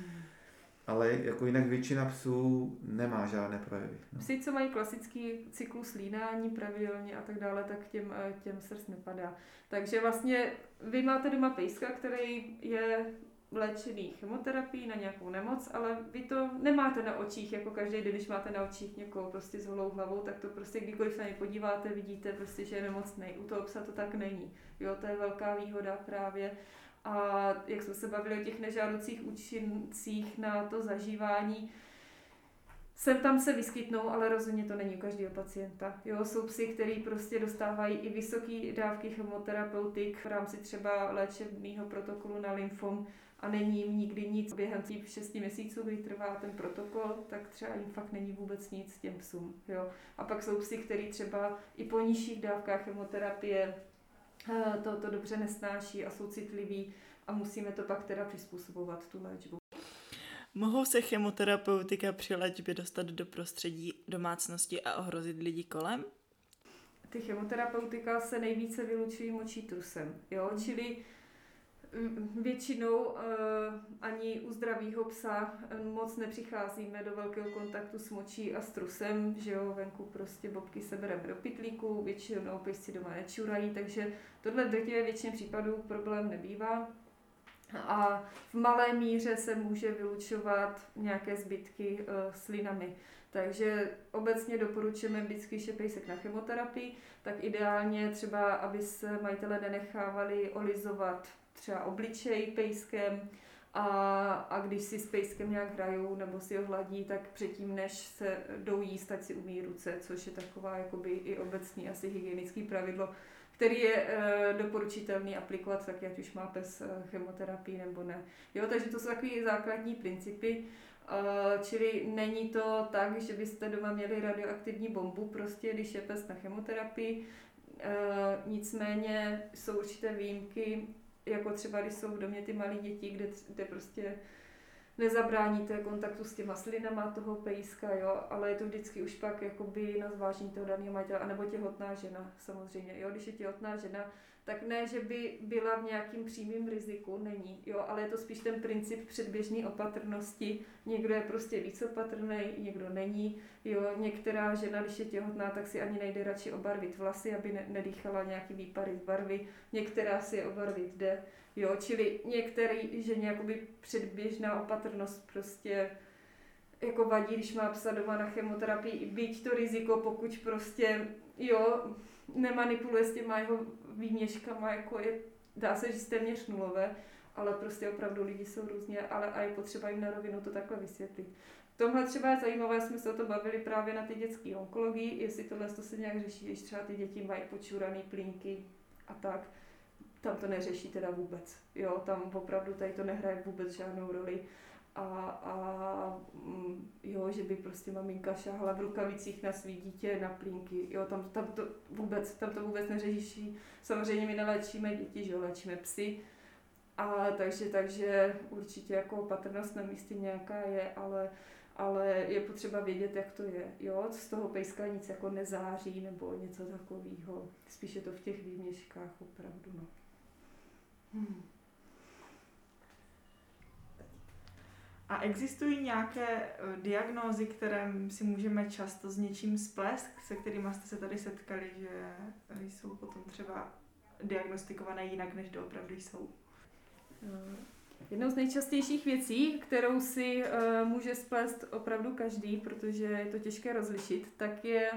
ale jako jinak většina psů nemá žádné projevy. No. Psy, co mají klasický cyklus lídání pravidelně a tak dále, tak těm, eh, těm srst nepadá. Takže vlastně vy máte doma pejska, který je léčený chemoterapií na nějakou nemoc, ale vy to nemáte na očích, jako každý den, když máte na očích někoho prostě s holou hlavou, tak to prostě kdykoliv na ně podíváte, vidíte prostě, že je nemocný. U toho psa to tak není. Jo, to je velká výhoda právě. A jak jsme se bavili o těch nežádoucích účincích na to zažívání, sem tam se vyskytnou, ale rozhodně to není u každého pacienta. Jo, jsou psy, který prostě dostávají i vysoké dávky chemoterapeutik v rámci třeba léčebného protokolu na lymfom a není jim nikdy nic během těch 6 měsíců, kdy trvá ten protokol, tak třeba jim fakt není vůbec nic těm psům. Jo. A pak jsou psy, který třeba i po nižších dávkách chemoterapie to, to dobře nesnáší a jsou citliví a musíme to pak teda přizpůsobovat tu léčbu. Mohou se chemoterapeutika při léčbě dostat do prostředí domácnosti a ohrozit lidi kolem? Ty chemoterapeutika se nejvíce vylučují močí trusem, jo, čili většinou uh, ani u zdravého psa eh, moc nepřicházíme do velkého kontaktu s močí a s trusem, že jo, venku prostě bobky sebereme do pytlíku, většinou pejsci doma nečurají, takže tohle v většině případů problém nebývá. A v malé míře se může vylučovat nějaké zbytky uh, slinami. Takže obecně doporučujeme vždycky, když je pejsek na chemoterapii, tak ideálně třeba, aby se majitele nenechávali olizovat třeba obličej pejskem a, a když si s pejskem nějak hrajou nebo si ho hladí, tak předtím, než se jdou jíst, tak si umí ruce, což je taková jakoby i obecný asi hygienický pravidlo, který je e, doporučitelný aplikovat tak, ať už má pes e, chemoterapii nebo ne. Jo, takže to jsou takové základní principy, e, čili není to tak, že byste doma měli radioaktivní bombu, prostě když je pes na chemoterapii, nicméně jsou určité výjimky, jako třeba když jsou v domě ty malé děti, kde, kde prostě nezabráníte kontaktu s těma slinama toho pejska, jo, ale je to vždycky už pak jakoby na zvážení toho daného majitele, anebo těhotná žena samozřejmě, jo, když je těhotná žena, tak ne, že by byla v nějakým přímým riziku, není, jo, ale je to spíš ten princip předběžné opatrnosti. Někdo je prostě víc opatrný, někdo není, jo, některá žena, když je těhotná, tak si ani nejde radši obarvit vlasy, aby ne, nedýchala nějaký výpary z barvy, některá si je obarvit jde, jo, čili některý ženě jakoby předběžná opatrnost prostě jako vadí, když má psa doma na chemoterapii, byť to riziko, pokud prostě, jo, nemanipuluje s těma jeho výměškama, jako je, dá se říct téměř nulové, ale prostě opravdu lidi jsou různě, ale a je potřeba jim na rovinu to takhle vysvětlit. Tohle třeba je zajímavé, jsme se o to bavili právě na ty dětské onkologii, jestli tohle to se nějak řeší, když třeba ty děti mají počurané plínky a tak. Tam to neřeší teda vůbec. Jo, tam opravdu tady to nehraje vůbec žádnou roli a, a mm, jo, že by prostě maminka šáhla v rukavicích na svý dítě, na plínky, jo, tam, tam to vůbec, tam to vůbec neřeší. Samozřejmě my neléčíme děti, že jo, léčíme psy, a takže, takže určitě jako opatrnost na místě nějaká je, ale, ale je potřeba vědět, jak to je. Jo, z toho pejska nic jako nezáří nebo něco takového. Spíše to v těch výměškách opravdu. No. Hmm. A existují nějaké eh, diagnózy, které si můžeme často s něčím splést, se kterými jste se tady setkali, že jsou potom třeba diagnostikované jinak, než doopravdy jsou? Eh, jednou z nejčastějších věcí, kterou si může splést opravdu každý, protože je to těžké rozlišit, tak je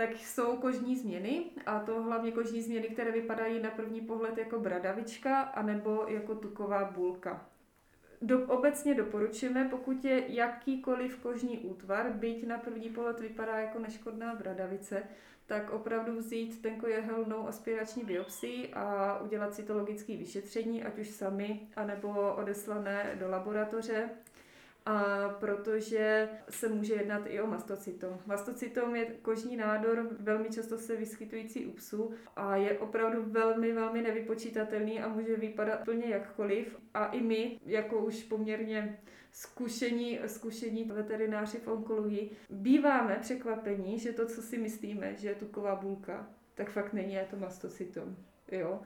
tak jsou kožní změny a to hlavně kožní změny, které vypadají na první pohled jako bradavička anebo jako tuková bulka. Do, obecně doporučujeme, pokud je jakýkoliv kožní útvar, byť na první pohled vypadá jako neškodná bradavice, tak opravdu vzít tenkojehelnou aspirační biopsii a udělat cytologické vyšetření, ať už sami, anebo odeslané do laboratoře a protože se může jednat i o mastocytom. Mastocytom je kožní nádor, velmi často se vyskytující u psů a je opravdu velmi, velmi nevypočítatelný a může vypadat plně jakkoliv. A i my, jako už poměrně zkušení, zkušení veterináři v onkologii, býváme překvapení, že to, co si myslíme, že je tuková bulka, tak fakt není, je to mastocytom. Jo?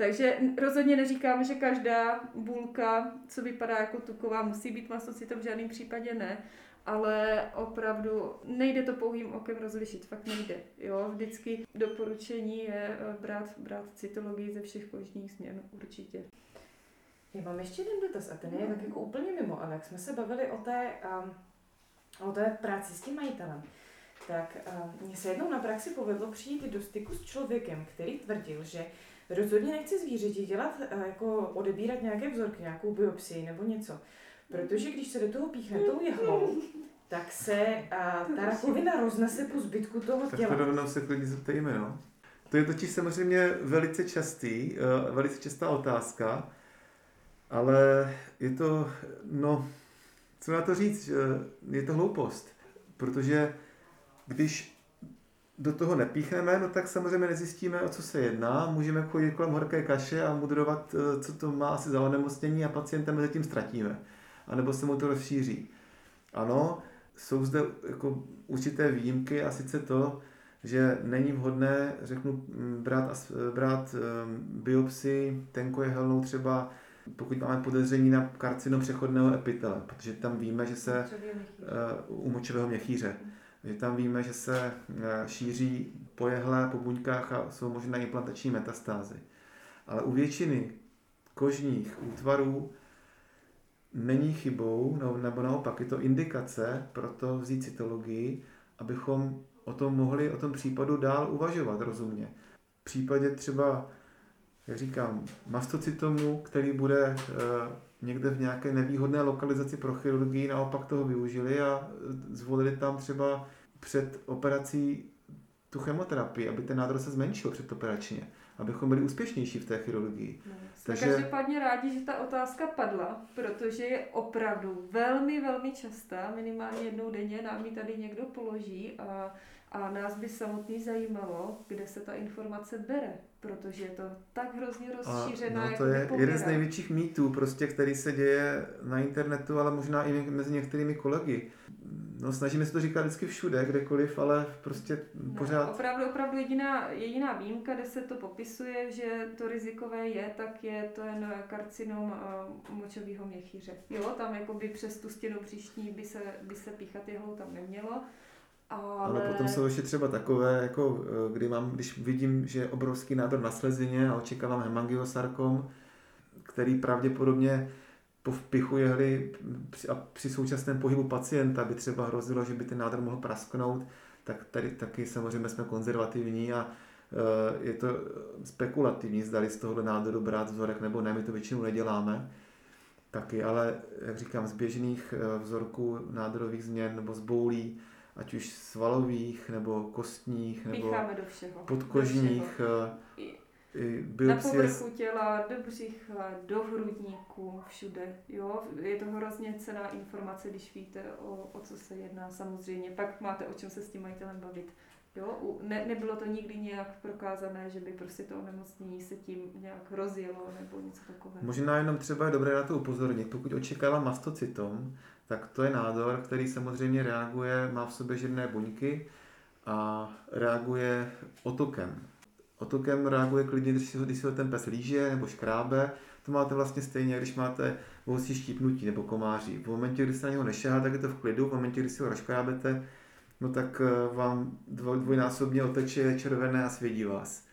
Takže rozhodně neříkáme, že každá bulka, co vypadá jako tuková, musí být mastocytom, v žádném případě ne, ale opravdu nejde to pouhým okem rozlišit, fakt nejde. Jo? Vždycky doporučení je eh, brát, brát cytologii ze všech kožních změn, určitě. Já mám ještě jeden dotaz a ten je tak jako úplně mimo, ale jak jsme se bavili o té, um, o té práci s tím majitelem, tak um, mně se jednou na praxi povedlo přijít do styku s člověkem, který tvrdil, že rozhodně nechci zvířeti dělat, uh, jako odebírat nějaké vzorky, nějakou biopsii nebo něco. Protože když se do toho píchne tou jehlou, tak se a, ta rakovina roznese po zbytku toho Tak těla. to rovnou se klidně zeptejme, no. To je totiž samozřejmě velice častý, eh, velice častá otázka, ale je to, no, co na to říct, eh, je to hloupost, protože když do toho nepíchneme, no tak samozřejmě nezjistíme, o co se jedná. Můžeme chodit kolem horké kaše a mudrovat, eh, co to má asi za onemocnění a pacienta mezi tím ztratíme. A nebo se mu to rozšíří. Ano, jsou zde jako určité výjimky a sice to, že není vhodné, řeknu, m, brát, brát em, biopsi tenkojehelnou třeba, pokud máme podezření na karcinom přechodného epitele, protože tam víme, že se eh, u močového měchýře. Že tam víme, že se eh, šíří po jehle, po buňkách a jsou možné implantační metastázy. Ale u většiny kožních útvarů není chybou, no- nebo naopak je to indikace pro to vzít cytologii, abychom o tom mohli, o tom případu dál uvažovat rozumně. V případě třeba, jak říkám, mastocytomu, který bude eh, někde v nějaké nevýhodné lokalizaci pro chirurgii, naopak toho využili a eh, zvolili tam třeba před operací tu chemoterapii, aby ten nádor se zmenšil předoperačně, abychom byli úspěšnější v té chirurgii. No, jsme Takže- každopádně rádi, že ta otázka padla, protože je opravdu velmi, velmi častá, minimálně jednou denně nám ji tady někdo položí a, a nás by samotný zajímalo, kde se ta informace bere, protože je to tak hrozně A, rozšířená, no, jako to je pověra. jeden z největších mýtů, prostě, který se děje na internetu, ale možná i mezi některými kolegy. No, snažíme se to říkat vždycky všude, kdekoliv, ale prostě No, pořád opravdu, opravdu jediná, jediná výjimka, kde se to popisuje, že to rizikové je, tak je ten karcinom uh, močového měchýře. Jo, tam jakoby přes tu stěnu příští by se, by se píchat jehlou tam nemělo. Ale, Ale potom jsou ještě třeba takové, jako eh, kdy mám, když vidím, že je obrovský nádor na slezině a očekávám hemangiosarkom, který pravděpodobně po vpichu jehly při- a při současném pohybu pacienta by třeba hrozilo, že by ten nádor mohl prasknout, tak tady taky samozřejmě jsme konzervativní a eh, je to spekulativní, zdali z tohohle nádoru brát vzorek nebo ne, my to většinou neděláme taky, ale jak říkám, z běžných eh, vzorků nádorových změn nebo z boulí, ať už svalových, nebo kostních, nebo pícháme do všeho. podkožních, Do eh, všeho. i Na povrchu těla, do břicha, do hrudníku, všude. Jo? Je to hrozně cená informace, když víte, o, o co se jedná samozřejmě. Pak máte o čem se s tím majitelem bavit. Jo? Ne, nebylo to nikdy nějak prokázané, že by prostě to onemocnění se tím nějak rozjelo nebo něco takového. Možná jenom třeba je dobré na to upozornit. Pokud očekávám mastocytom, tak to je nádor, který samozřejmě reaguje, má v sobě živné buňky a reaguje otokem. Otokem reaguje klidně, když si ho, když si ho ten pes líže nebo škrábe. To máte vlastně stejně, když máte vousí štípnutí nebo komáří. V momentě, kdy se na něho nešahá, tak je to v klidu. V momentě, kdy si ho rozškrábete, no tak eh, vám dvoj, dvojnásobně oteče červené a svědí vás.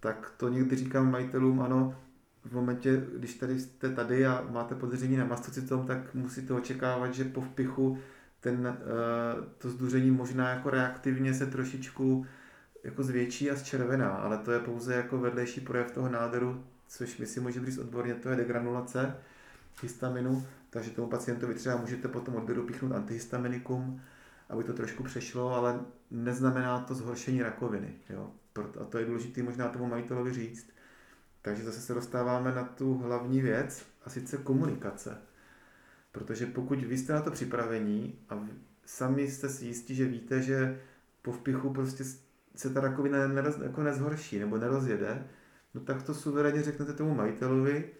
Tak to někdy říkám majitelům, ano, v momentě, když tady jste tady a máte podezření na mastocytom, tak musíte očekávat, že po vpichu ten, eh, to zduření možná jako reaktivně se trošičku jako zvětší a zčervená, ale to je pouze jako vedlejší projev toho nádoru, což my si můžeme říct odborně, to je degranulace histaminu, takže tomu pacientovi třeba můžete potom odběru píchnout antihistaminikum, aby to trošku přešlo, ale neznamená to zhoršení rakoviny. Jo? A to je důležité možná tomu majitelovi říct. Takže zase se dostáváme na tu hlavní věc, a sice komunikace. Protože pokud vy jste na to připravení a sami jste si jistí, že víte, že po vpichu prostě se ta rakovina neroz, jako nezhorší nebo nerozjede, no tak to suverénně řeknete tomu majitelovi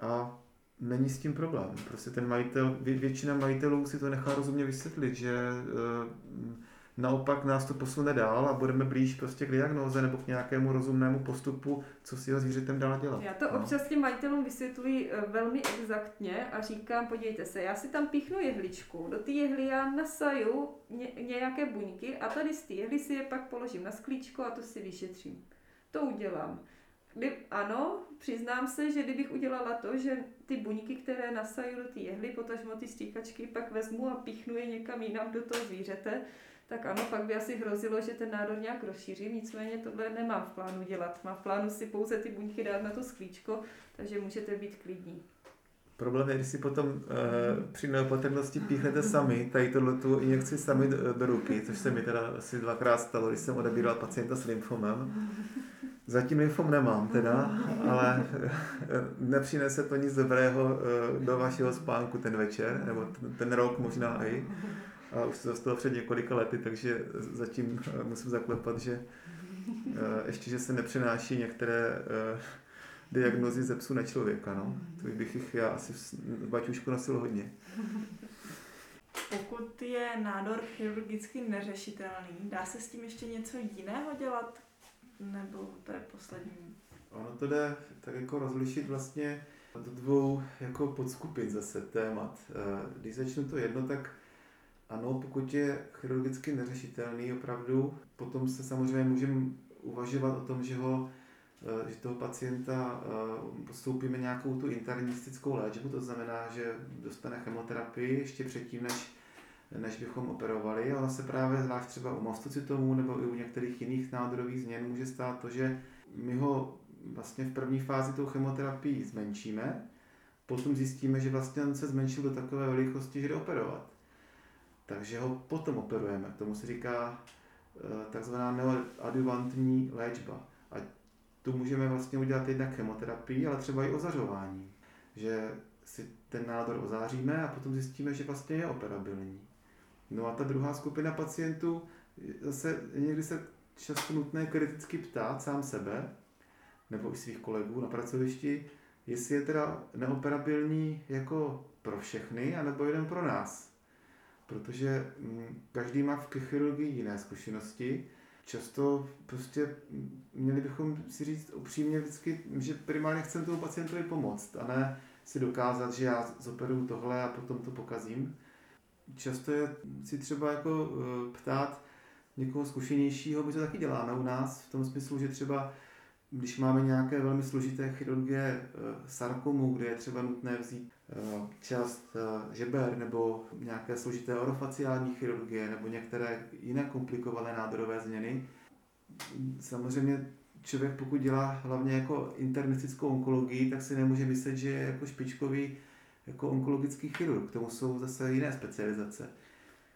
a není s tím problém. Prostě ten majitel, vě- většina majitelů si to nechá rozumně vysvětlit, že eh, naopak nás to posune dál a budeme blíž prostě k diagnoze nebo k nějakému rozumnému postupu, co s jeho zvířetem dál dělat. Já to no. občas těm majitelům vysvětluji eh, velmi exaktně a říkám, podívejte se, já si tam píchnu jehličku, do té jehly já nasaju ně, nějaké buňky a tady z té jehly si je pak položím na sklíčko a to si vyšetřím. To udělám. Kdy, ano, přiznám se, že kdybych udělala to, že ty buňky, které nasaju do té jehly, potažmo ty stříkačky, pak vezmu a píchnu je někam jinam do toho zvířete, tak ano, pak by asi hrozilo, že ten nádor nějak rozšířím, nicméně tohle nemám v plánu dělat. Mám v plánu si pouze ty buňky dát na to sklíčko, takže můžete být klidní. Problém je, když si potom uh, při neopatrnosti píchnete sami, tady tohle tu injekci sami do, do ruky, což se mi teda asi dvakrát stalo, když jsem odebíral pacienta s lymfomem. Zatím lymfom nemám teda, ale nepřinese to nic dobrého uh, do vašeho spánku ten večer, nebo ten rok možná i. A už se to stalo před několika lety, takže zatím uh, musím zaklepat, že uh, ještě, že se nepřenáší některé uh, diagnozy ze psu na člověka. No. To bych jich já asi v baťušku nosil hodně. Pokud je nádor chirurgicky neřešitelný, dá se s tím ještě něco jiného dělat? Nebo to je poslední? Ono to jde tak jako rozlišit vlastně do dvou jako podskupin zase témat. Eh, když začnu to jedno, tak ano, pokud je chirurgicky neřešitelný opravdu, potom se samozřejmě můžeme uvažovat o tom, že ho Eh, že toho pacienta eh, postoupíme nějakou tu internistickou léčbu, to znamená, že dostane chemoterapii ještě předtím, než, než bychom operovali. Ale se právě zvlášť třeba u mastocytomů nebo i u některých jiných nádorových změn může stát to, že my ho vlastně v první fázi tou chemoterapii zmenšíme, potom zjistíme, že vlastně on se zmenšil do takové velikosti, že jde operovat. Takže ho potom operujeme. Tomu se říká eh, takzvaná neoadjuvantní léčba tu můžeme vlastně udělat jednak chemoterapii, ale třeba i ozařování. Že si ten nádor ozáříme a potom zjistíme, že vlastně je operabilní. No a ta druhá skupina pacientů, zase někdy se často nutné kriticky ptát sám sebe, nebo i svých kolegů na pracovišti, jestli je teda neoperabilní jako pro všechny, anebo jeden pro nás. Protože mm, každý má v chirurgii jiné zkušenosti často prostě měli bychom si říct upřímně vždycky, že primárně chceme tomu pacientovi pomoct a ne si dokázat, že já zoperuju tohle a potom to pokazím. Často je si třeba jako eh, ptát někoho zkušenějšího, my to taky děláme u nás, v tom smyslu, že třeba když máme nějaké velmi složité chirurgie eh, sarkomu, kde je třeba nutné vzít část žeber nebo nějaké složité orofaciální chirurgie nebo některé jiné komplikované nádorové změny, samozřejmě člověk, pokud dělá hlavně jako internistickou onkologii, tak si nemůže myslet, že je jako špičkový jako onkologický chirurg. K tomu jsou zase jiné specializace.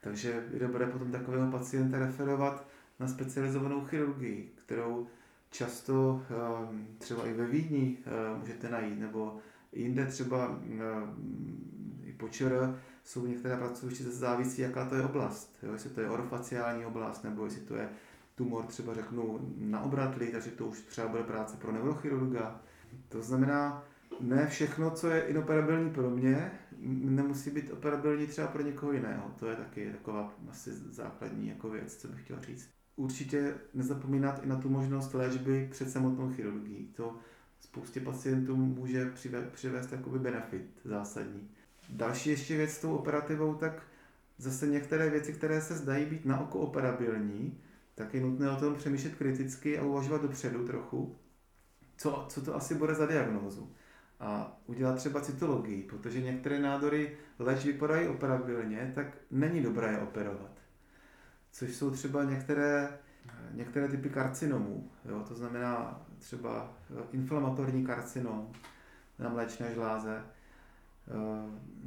Takže je dobré potom takového pacienta referovat na specializovanou chirurgii, kterou často ehm, třeba i ve Vídni ehm, můžete najít, nebo jinde třeba ehm, i po ČR jsou některé pracoviště, zase závisí, jaká to je oblast. Jo? Jestli to je orofaciální oblast, nebo jestli to je tumor třeba řeknu na obratli, takže to už třeba bude práce pro neurochirurga. To znamená, ne všechno, co je inoperabilní pro mě, nemusí být operabilní třeba pro někoho jiného. To je taky taková asi základní jako věc, co bych chtěl říct. Určitě nezapomínat i na tu možnost léčby před samotnou chirurgií. To spoustě pacientů může přivést jakoby benefit zásadní. Další ještě věc s tou operativou, tak zase některé věci, které se zdají být na oko operabilní, tak je nutné o tom přemýšlet kriticky a uvažovat dopředu trochu, co, co to asi bude za diagnózu. A udělat třeba cytologii, protože některé nádory, leč vypadají operabilně, tak není dobré je operovat. Což jsou třeba některé, některé typy karcinomů, jo? to znamená třeba inflamatorní karcinom na mléčné žláze, eh,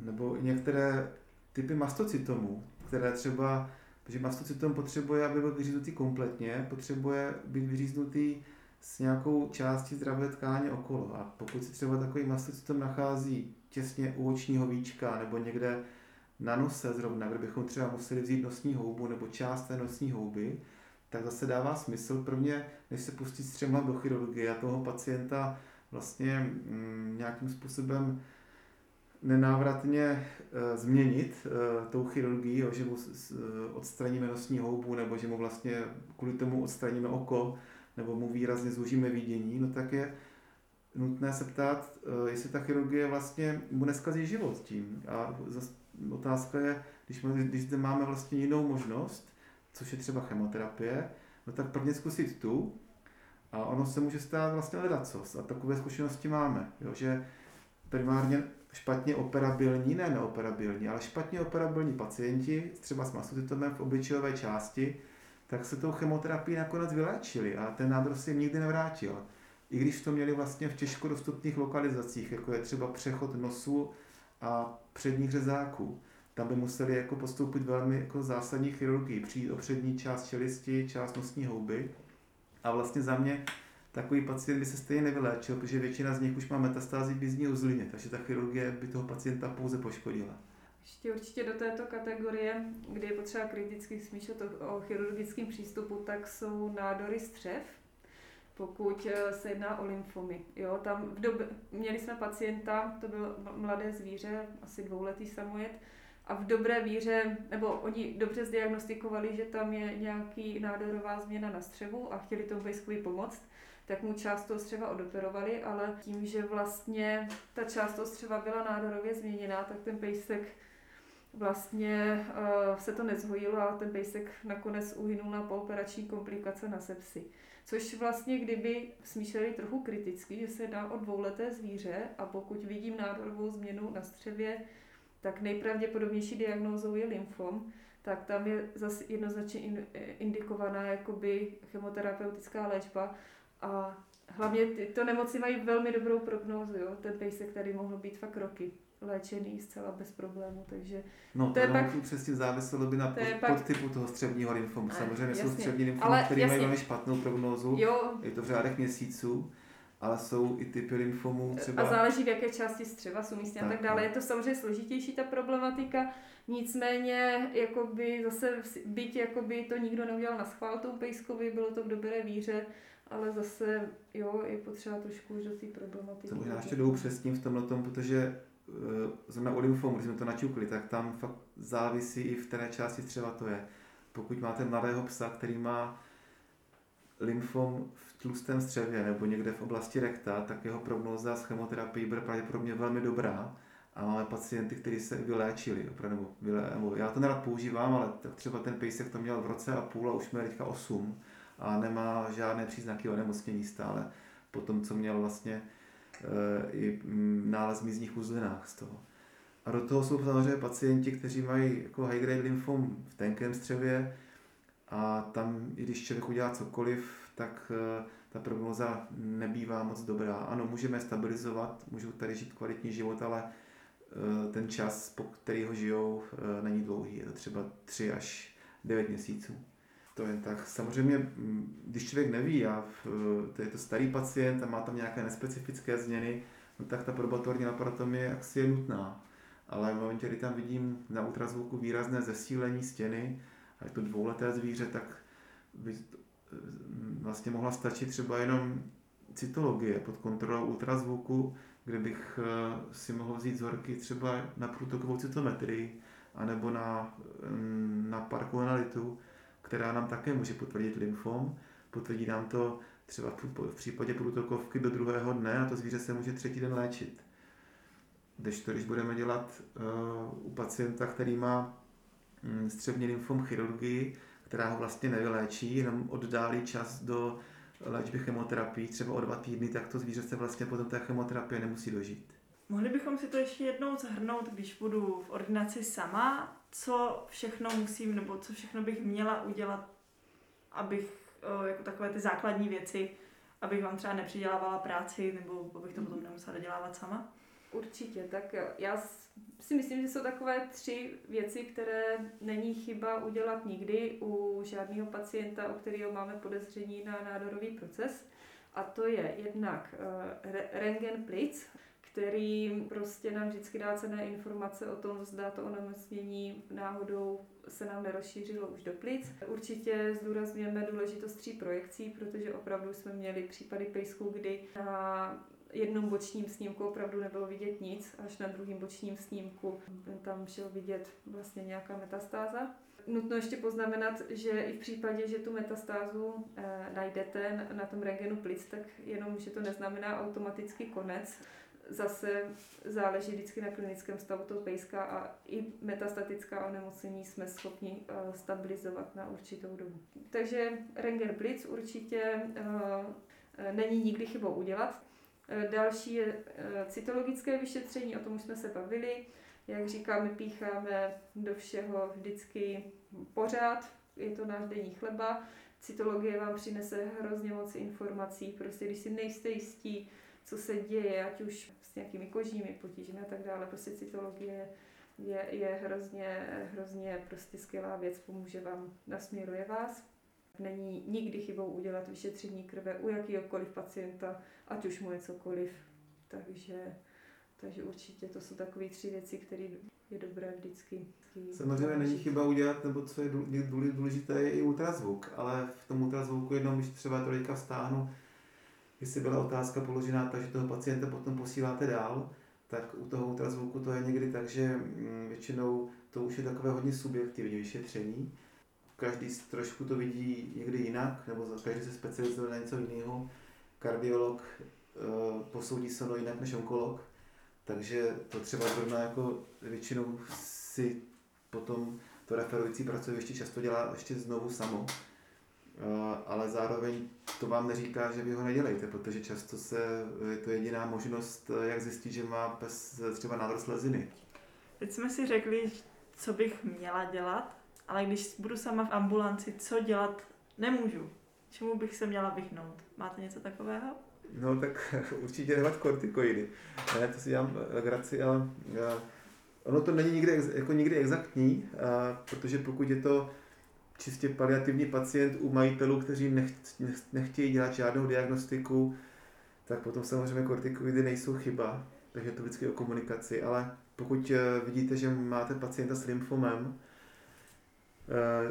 nebo některé typy mastocytomů, které třeba protože mastocytom potřebuje, aby byl vyříznutý kompletně, potřebuje být vyříznutý s nějakou částí zdravé tkáně okolo. A pokud se třeba takový mastocytom nachází těsně u očního víčka nebo někde na nose zrovna, kde bychom třeba museli vzít nosní houbu nebo část té nosní houby, tak zase dává smysl pro mě, než se pustit střemhlav do chirurgie a toho pacienta vlastně mm, nějakým způsobem nenávratně e, změnit e, tou chirurgií, jo, že mu e, odstraníme nosní houbu, nebo že mu vlastně kvůli tomu odstraníme oko, nebo mu výrazně zúžíme vidění, no tak je nutné se ptát, e, jestli ta chirurgie vlastně mu neskazí život tím. A zase otázka je, když, když zde máme vlastně jinou možnost, což je třeba chemoterapie, no tak prvně zkusit tu, a ono se může stát vlastně ledacos. A takové zkušenosti máme, jo, že primárně špatně operabilní, ne neoperabilní, ale špatně operabilní pacienti, třeba s mastocytomem v obličejové části, tak se tou chemoterapií nakonec vyléčili a ten nádor si nikdy nevrátil. i když to měli vlastně v těžko dostupných lokalizacích, jako je třeba přechod nosu a předních řezáků. Tam by museli jako postoupit velmi jako zásadní chirurgii, přijít o přední část čelisti, část nosní houby. A vlastně za mě takový pacient by se stejně nevyléčil, protože většina z nich už má metastázy v bizní uzlině, takže ta chirurgie by toho pacienta pouze poškodila. Ještě určitě do této kategorie, kdy je potřeba kriticky smýšlet o, o chirurgickém přístupu, tak jsou nádory střev, pokud eh, se jedná o lymfomy. Jo, tam v době, měli jsme pacienta, to byl mladé zvíře, asi dvouletý samojet, a v dobré víře, nebo oni dobře zdiagnostikovali, že tam je nějaký nádorová změna na střevu a chtěli tomu pejskovi pomoct, tak mu část toho střeva odoperovali, ale tím, že vlastně ta část toho střeva byla nádorově změněná, tak ten pejsek vlastně uh, se to nezhojilo a ten pejsek nakonec uhynul na pooperační komplikace na sepsi. Což vlastně, kdyby smýšleli trochu kriticky, že se jedná o dvouleté zvíře a pokud vidím nádorovou změnu na střevě, tak nejpravděpodobnější diagnózou je lymfom, tak tam je zase jednoznačně indikovaná jakoby chemoterapeutická léčba a hlavně tyto nemoci mají velmi dobrou prognózu, jo? ten pejsek tady mohl být fakt roky léčený zcela bez problému, takže no, to je pak, přesně záviselo by na pod, pak, podtypu toho střevního lymfomu. Samozřejmě jasně, jsou střevní lymfomy, které mají velmi špatnou prognózu, jo. je to v řádech měsíců, ale jsou i typy lymfomů třeba. A záleží v jaké části střeva jsou místně a tak dále. No. Je to samozřejmě složitější ta problematika, nicméně jakoby zase byť jakoby to nikdo neudělal na schvál tou pejskovi, bylo to v dobré víře, ale zase jo, je potřeba trošku už do té problematiky. To možná ještě jdou přesně v tomhle tom, protože uh, zrovna o lymfomu, když jsme to načukli, tak tam fakt závisí i v které části třeba to je. Pokud máte mladého psa, který má lymfom v tlustém střevě nebo někde v oblasti rekta, tak jeho prognóza s chemoterapií bude pravděpodobně velmi dobrá. A máme pacienty, kteří se vyléčili, opravdu, vylé, nebo já to nerad používám, ale třeba ten pejsek to měl v roce a půl a už měl teďka 8 a nemá žádné příznaky onemocnění stále. Po tom, co měl vlastně e, i mm, nález v mízních uzlinách z toho. A do toho jsou samozřejmě pacienti, kteří mají jako high grade lymfom v tenkém střevě a tam, i když člověk udělá cokoliv, tak e, ta prognoza nebývá moc dobrá. Ano, můžeme stabilizovat, můžou tady žít kvalitní život, ale e, ten čas, po který ho žijou, není dlouhý. Je to třeba 3 až 9 měsíců. To je tak. Samozřejmě, mm, když člověk neví a to je to starý pacient a má tam nějaké nespecifické změny, no tak ta probatorní laparotomie asi je nutná. Ale v momentě, kdy tam vidím na ultrazvuku výrazné zesílení stěny, a je to dvouleté zvíře, tak vlastně mohla stačit třeba jenom cytologie pod kontrolou ultrazvuku, kde bych eh, si mohl vzít vzorky třeba na průtokovou cytometrii, anebo na, mm, na parku analytu, která nám také může potvrdit lymfom. Potvrdí nám to třeba v případě průtokovky do druhého dne a to zvíře se může třetí den léčit. Když to, když budeme dělat uh, u pacienta, který má um, střevní lymfom chirurgii, která ho vlastně nevyléčí, jenom oddálí čas do léčby chemoterapii, třeba o dva týdny, tak to zvíře se vlastně potom té chemoterapie nemusí dožít. Mohli bychom si to ještě jednou zhrnout, když budu v ordinaci sama, co všechno musím, nebo co všechno bych měla udělat, abych jako takové ty základní věci, abych vám třeba nepřidělávala práci, nebo abych to potom nemusela dodělávat sama? Určitě, tak já si myslím, že jsou takové tři věci, které není chyba udělat nikdy u žádného pacienta, u kterého máme podezření na nádorový proces. A to je jednak uh, rengen plic, který prostě nám vždycky dá cené informace o tom, zda to onemocnění náhodou se nám nerozšířilo už do plic. Určitě zdůrazňujeme důležitost tří projekcí, protože opravdu jsme měli případy pejsků, kdy na jednom bočním snímku opravdu nebylo vidět nic, až na druhém bočním snímku tam šel vidět vlastně nějaká metastáza. Nutno ještě poznamenat, že i v případě, že tu metastázu e, najdete na tom rengenu plic, tak jenom, že to neznamená automaticky konec zase záleží vždycky na klinickém stavu toho pejska a i metastatická onemocnění jsme schopni uh, stabilizovat na určitou dobu. Takže Renger Blitz určitě uh, není nikdy chybou udělat. Uh, další je uh, cytologické vyšetření, o tom už jsme se bavili. Jak říkáme, pícháme do všeho vždycky pořád, je to náš denní chleba. cytologie vám přinese hrozně moc informací, prostě když si nejste jistí, co se děje, ať už s nějakými kožími potížemi a tak dále, prostě cytologie je, je hrozně, hrozně prostě skvělá věc, pomůže vám, nasměruje vás. Není nikdy chybou udělat vyšetření krve u jakýkoliv pacienta, ať už mu je cokoliv. Takže, takže určitě to jsou takové tři věci, které je dobré vždycky. Samozřejmě není chyba udělat, nebo co je důležité, je i ultrazvuk, ale v tom ultrazvuku jenom, když třeba to teďka vztáhnu, jestli byla otázka položená tak, že toho pacienta potom posíláte dál, tak u toho ultrazvuku to je někdy tak, že mm, většinou to už je takové hodně subjektivní vyšetření. Každý trošku to vidí někdy jinak, nebo každý se specializuje na něco jiného. Kardiolog uh, posoudí sono jinak než onkolog, takže to třeba zrovna jako většinou si potom to referující pracoviště často dělá ještě znovu samo. Uh, ale zároveň to vám neříká, že vy ho nedělejte, protože často se, je to jediná možnost, jak zjistit, že má pes třeba nádor sleziny. Teď jsme si řekli, co bych měla dělat, ale když budu sama v ambulanci, co dělat nemůžu. Čemu bych se měla vyhnout? Máte něco takového? No tak určitě dávat kortikoidy. Ne, to si dělám legraci, ale ono to není nikdy, jako nikdy exaktní, protože pokud je to čistě paliativní pacient u majitelů, kteří nech, nech, nechtějí dělat žádnou diagnostiku, tak potom samozřejmě kortikoidy nejsou chyba, takže to vždycky o komunikaci, ale pokud eh, vidíte, že máte pacienta s lymfomem, eh,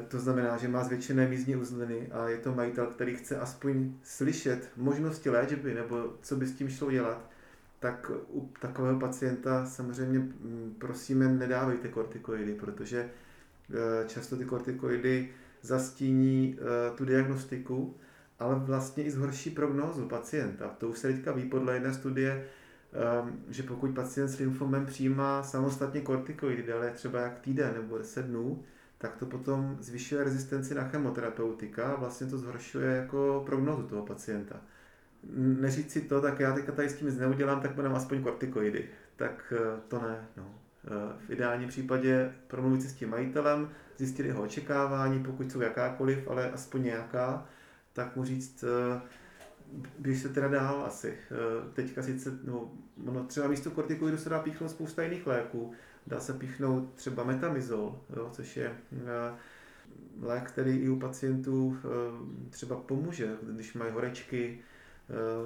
to znamená, že má zvětšené mízní uzliny a je to majitel, který chce aspoň slyšet možnosti léčby nebo co by s tím šlo dělat, tak u takového pacienta samozřejmě mm, prosíme nedávejte kortikoidy, protože Eh, často ty kortikoidy zastíní eh, tu diagnostiku, ale vlastně i zhorší prognózu pacienta. To už se teďka ví podle jedné studie, ehm, že pokud pacient s lymfomem přijímá samostatně kortikoidy déle třeba jak týden nebo 10 dnů, tak to potom zvyšuje rezistenci na chemoterapeutika a vlastně to zhoršuje jako prognózu toho pacienta. Neříct si to, tak já teďka tady s tím nic neudělám, tak budeme aspoň kortikoidy. Tak eh, to ne. No. Eh, v ideálním případě promluvit si s tím majitelem, zjistit jeho očekávání, pokud jsou jakákoliv, ale aspoň nějaká, tak mu říct, eh, běž se teda dál asi. Teďka sice, no, no třeba místo kortikoidu se dá píchnout spousta jiných léků. Dá se píchnout třeba metamizol, jo, což je lék, který i u pacientů třeba pomůže, když mají horečky,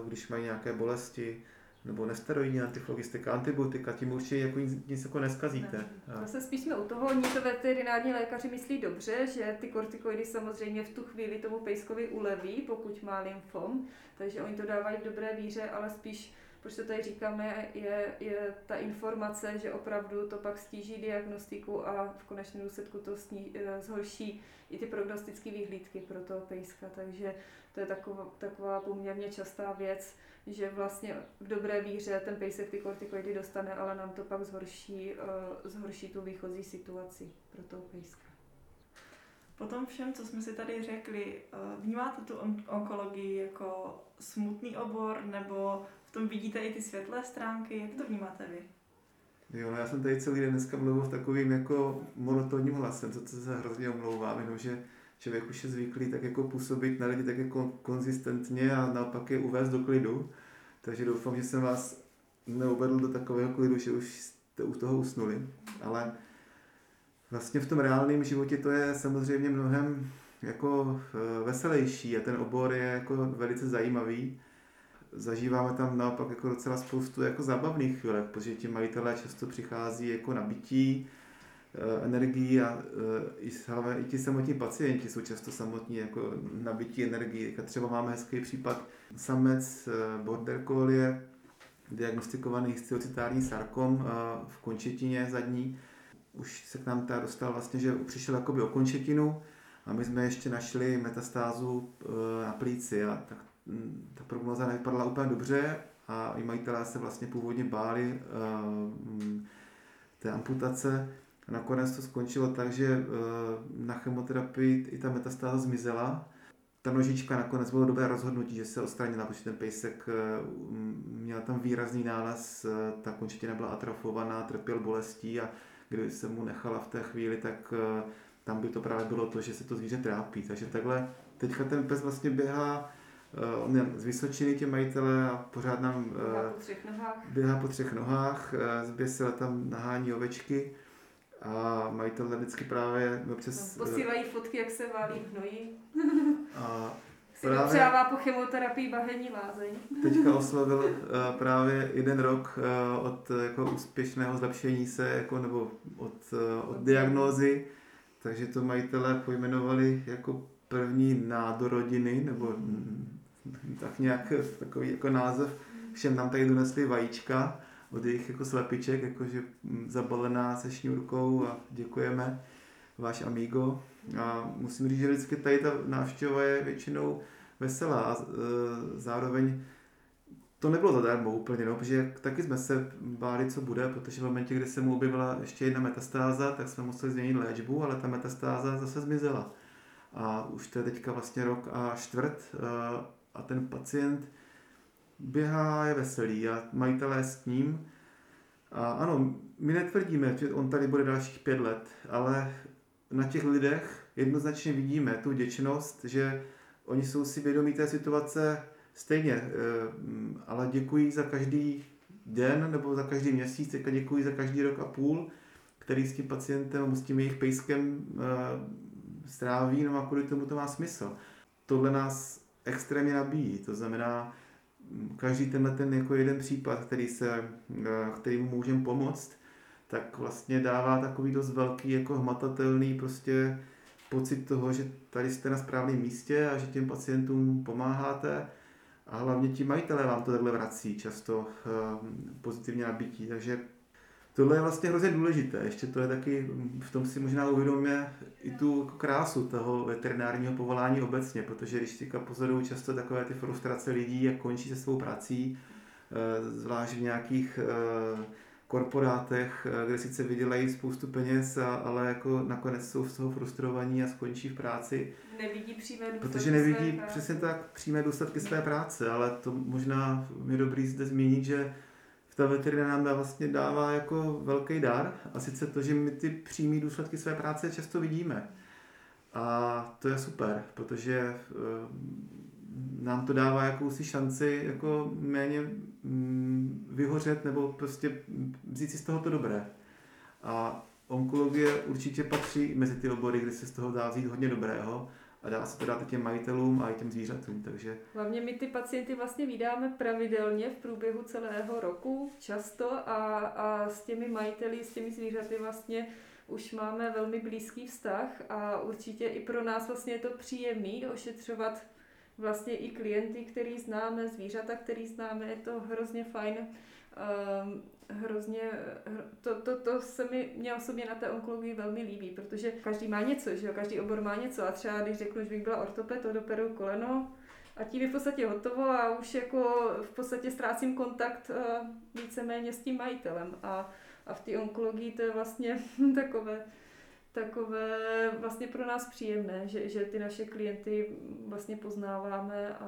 když mají nějaké bolesti nebo nesteroidní antiflogistika, antibiotika, tím určitě jako nic, nic jako neskazíte. Ne. Zase spíš jsme u toho, oni to veterinární lékaři myslí dobře, že ty kortikoidy samozřejmě v tu chvíli tomu pejskovi uleví, pokud má lymfom, takže oni to dávají v dobré víře, ale spíš proč to tady říkáme, je, je ta informace, že opravdu to pak stíží diagnostiku a v konečném důsledku to sní, eh, zhorší i ty prognostické vyhlídky pro toho pejska. Takže to je taková, taková poměrně častá věc, že vlastně v dobré víře ten pejsek ty kortikoidy dostane, ale nám to pak zhorší, uh, zhorší tu výchozí situaci pro toho pejska. Po tom všem, co jsme si tady řekli, uh, vnímáte tu on- onkologii jako smutný obor, nebo tom vidíte i ty světlé stránky? Jak to vnímáte vy? Jo, no já jsem tady celý den dneska mluvil v takovým jako monotónním hlasem, co se hrozně omlouvám, jenomže člověk už je zvyklý tak jako působit na lidi tak jako konzistentně a naopak je uvést do klidu. Takže doufám, že jsem vás neuvedl do takového klidu, že už jste u toho usnuli. Ale vlastně v tom reálném životě to je samozřejmě mnohem jako eh, veselější a ten obor je jako velice zajímavý. Zažíváme tam naopak jako docela spoustu jako zábavných chvílek, protože ti majitelé často přichází jako nabití, Eh, energii a eh, i, hlavně i ti samotní pacienti jsou často samotní jako nabití energii. Třeba máme hezký případ samec eh, border collie, diagnostikovaný sciocitární sarkom v končetině zadní. Už se k nám ta dostal vlastně, že přišel jakoby o končetinu a my jsme ještě našli metastázu na plíci a tak ta prognoza nevypadala úplně dobře a i majitelé se vlastně původně báli hm, té amputace, nakonec to skončilo tak, že eh, na chemoterapii i ta metastáza zmizela. Ta nožička nakonec bylo dobré rozhodnutí, že se odstranila, protože ten pejsek eh, měl tam výrazný nález, eh, ta končetina byla atrofovaná, trpěl bolestí a kdyby se mu nechala v té chvíli, tak tam by to právě bylo to, že se to zvíře trápí. Takže takhle teďka ten pes vlastně běhá, uh, on je z Vysočiny tě majitele a pořád nám uh, Běhá po třech nohách. běhá po třech nohách, uh, zběsile tam nahání ovečky a majitel vždycky právě občas... No, posílají fotky, jak se válí v hnoji. a Si Právě- dopřává po chemoterapii bahenní lázeň. teďka oslavil uh, právě jeden rok uh, od jako úspěšného zlepšení se, jako, nebo od, uh, od diagnózy, takže to majitelé pojmenovali jako první nádor rodiny, nebo mm, tak nějak takový jako název. Všem nám tady donesli vajíčka od jejich jako slepiček, jakože mm, zabalená se šňůrkou a děkujeme, váš amigo. A musím říct, že vždycky tady ta návštěva je většinou veselá a e, zároveň to nebylo zadarmo úplně, no, protože taky jsme se báli, co bude, protože v momentě, kdy se mu objevila ještě jedna metastáza, tak jsme museli změnit léčbu, ale ta metastáza zase zmizela. A už to je teďka vlastně rok a čtvrt e, a ten pacient běhá, je veselý a majitelé s ním. A ano, my netvrdíme, že on tady bude dalších pět let, ale na těch lidech jednoznačně vidíme tu vděčnost, že oni jsou si vědomí té situace stejně, eh, ale děkuji za každý den nebo za každý měsíc, teďka děkuji za každý rok a půl, který s tím pacientem, s tím jejich pejskem eh, stráví, no a kvůli tomu to má smysl. Tohle nás extrémně nabíjí, to znamená, každý tenhle ten jako jeden případ, který se, eh, který mu můžeme pomoct, tak vlastně dává takový dost velký, jako hmatatelný prostě pocit toho, že tady jste na správném místě a že těm pacientům pomáháte. A hlavně ti majitelé vám to takhle vrací často um, pozitivně nabití, takže tohle je vlastně hrozně důležité, ještě to je taky, v tom si možná uvědomíme i tu krásu toho veterinárního povolání obecně, protože když teďka pozoruju často takové ty frustrace lidí, jak končí se svou prací, eh, zvlášť v nějakých eh, korporátech, eh, kde sice vydělají spoustu peněz, ale jako nakonec jsou z toho frustrovaní a skončí v práci, Nevidí přímé důsledky protože své nevidí práce. přesně tak přímé důsledky své práce, ale to možná je dobrý zde zmínit, že ta veterina nám vlastně dává jako velký dar a sice to, že my ty přímé důsledky své práce často vidíme. A to je super, protože eh, nám to dává jakousi šanci jako méně mm, vyhořet nebo prostě vzít si z toho to dobré. A onkologie určitě patří mezi ty obory, kde se z toho dá vzít hodně dobrého a dá se to dát i těm majitelům a i těm zvířatům, takže Hlavně my ty pacienty vlastně vydáme pravidelně v průběhu celého roku, často a, a s těmi majiteli, s těmi zvířaty vlastně už máme velmi blízký vztah a určitě i pro nás vlastně je to příjemný ošetřovat vlastně i klienty, který známe, zvířata, který známe, je to hrozně fajn. Um, hrozně, hr- to, to, to se mi mě osobně na té onkologii velmi líbí, protože každý má něco, že jo? každý obor má něco a třeba když řeknu, že bych byla ortoped, to doperu koleno, a tím je v podstatě hotovo a už jako v podstatě ztrácím kontakt uh, víceméně s tím majitelem. A, a v té onkologii to je vlastně takové, takové vlastně pro nás příjemné, že, že ty naše klienty vlastně poznáváme a,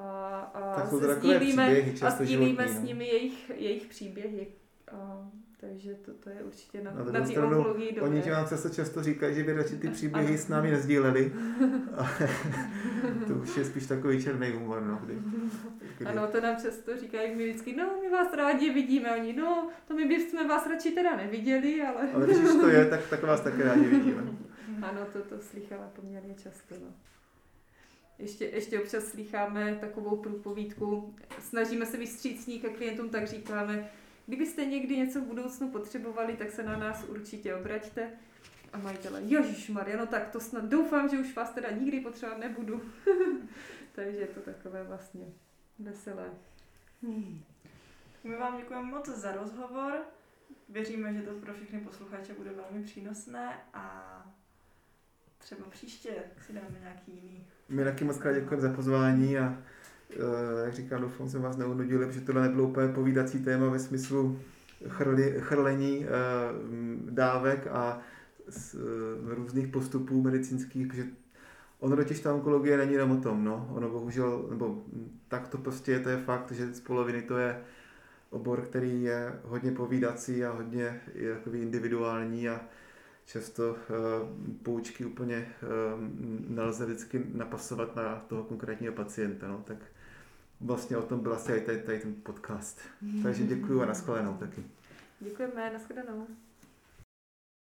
a Tak sdílíme, příběhy a sdílíme životní, s no. nimi jejich, jejich příběhy. A, takže to, to je určitě na, Na na, té stranu, onkologii dobré. Oni ti vám zase často říkají, že by radši ty příběhy Ano. s námi nezdíleli. To už je spíš takový černý humor, no, kdy, kdy Ano, to nám často říkají mi vždycky, no my vás rádi vidíme, oni, no to my bychom vás radši teda neviděli, ale... ale když to je, tak, tak vás také rádi vidíme. Ano, to, to slychala poměrně často. No. Ještě, ještě občas slycháme takovou průpovídku, snažíme se vystřícní ke klientům, tak říkáme, kdybyste někdy něco v budoucnu potřebovali, tak se na nás určitě obraťte. A majitele, Maria, no tak to snad doufám, že už vás teda nikdy potřebovat nebudu. Takže je to takové vlastně veselé. Hmm. My vám děkujeme moc za rozhovor. Věříme, že to pro všechny posluchače bude velmi přínosné a třeba příště si dáme nějaký jiný. My taky moc krát děkujeme za pozvání a jak říkám, doufám, jsem vás neunudili, protože tohle nebylo úplně povídací téma ve smyslu chrli, chrlení eh, dávek a z, eh, různých postupů medicínských, protože ono totiž ta onkologie není jenom o tom, no. Ono bohužel, nebo tak to prostě je, to je fakt, že z poloviny to je obor, který je hodně povídací a hodně je takový individuální a často uh, poučky úplně uh, nelze vždycky napasovat na toho konkrétního pacienta, no, tak vlastně o tom byl asi tady, tady ten podcast. Takže děkuji a nashledanou taky. Děkujeme, nashledanou.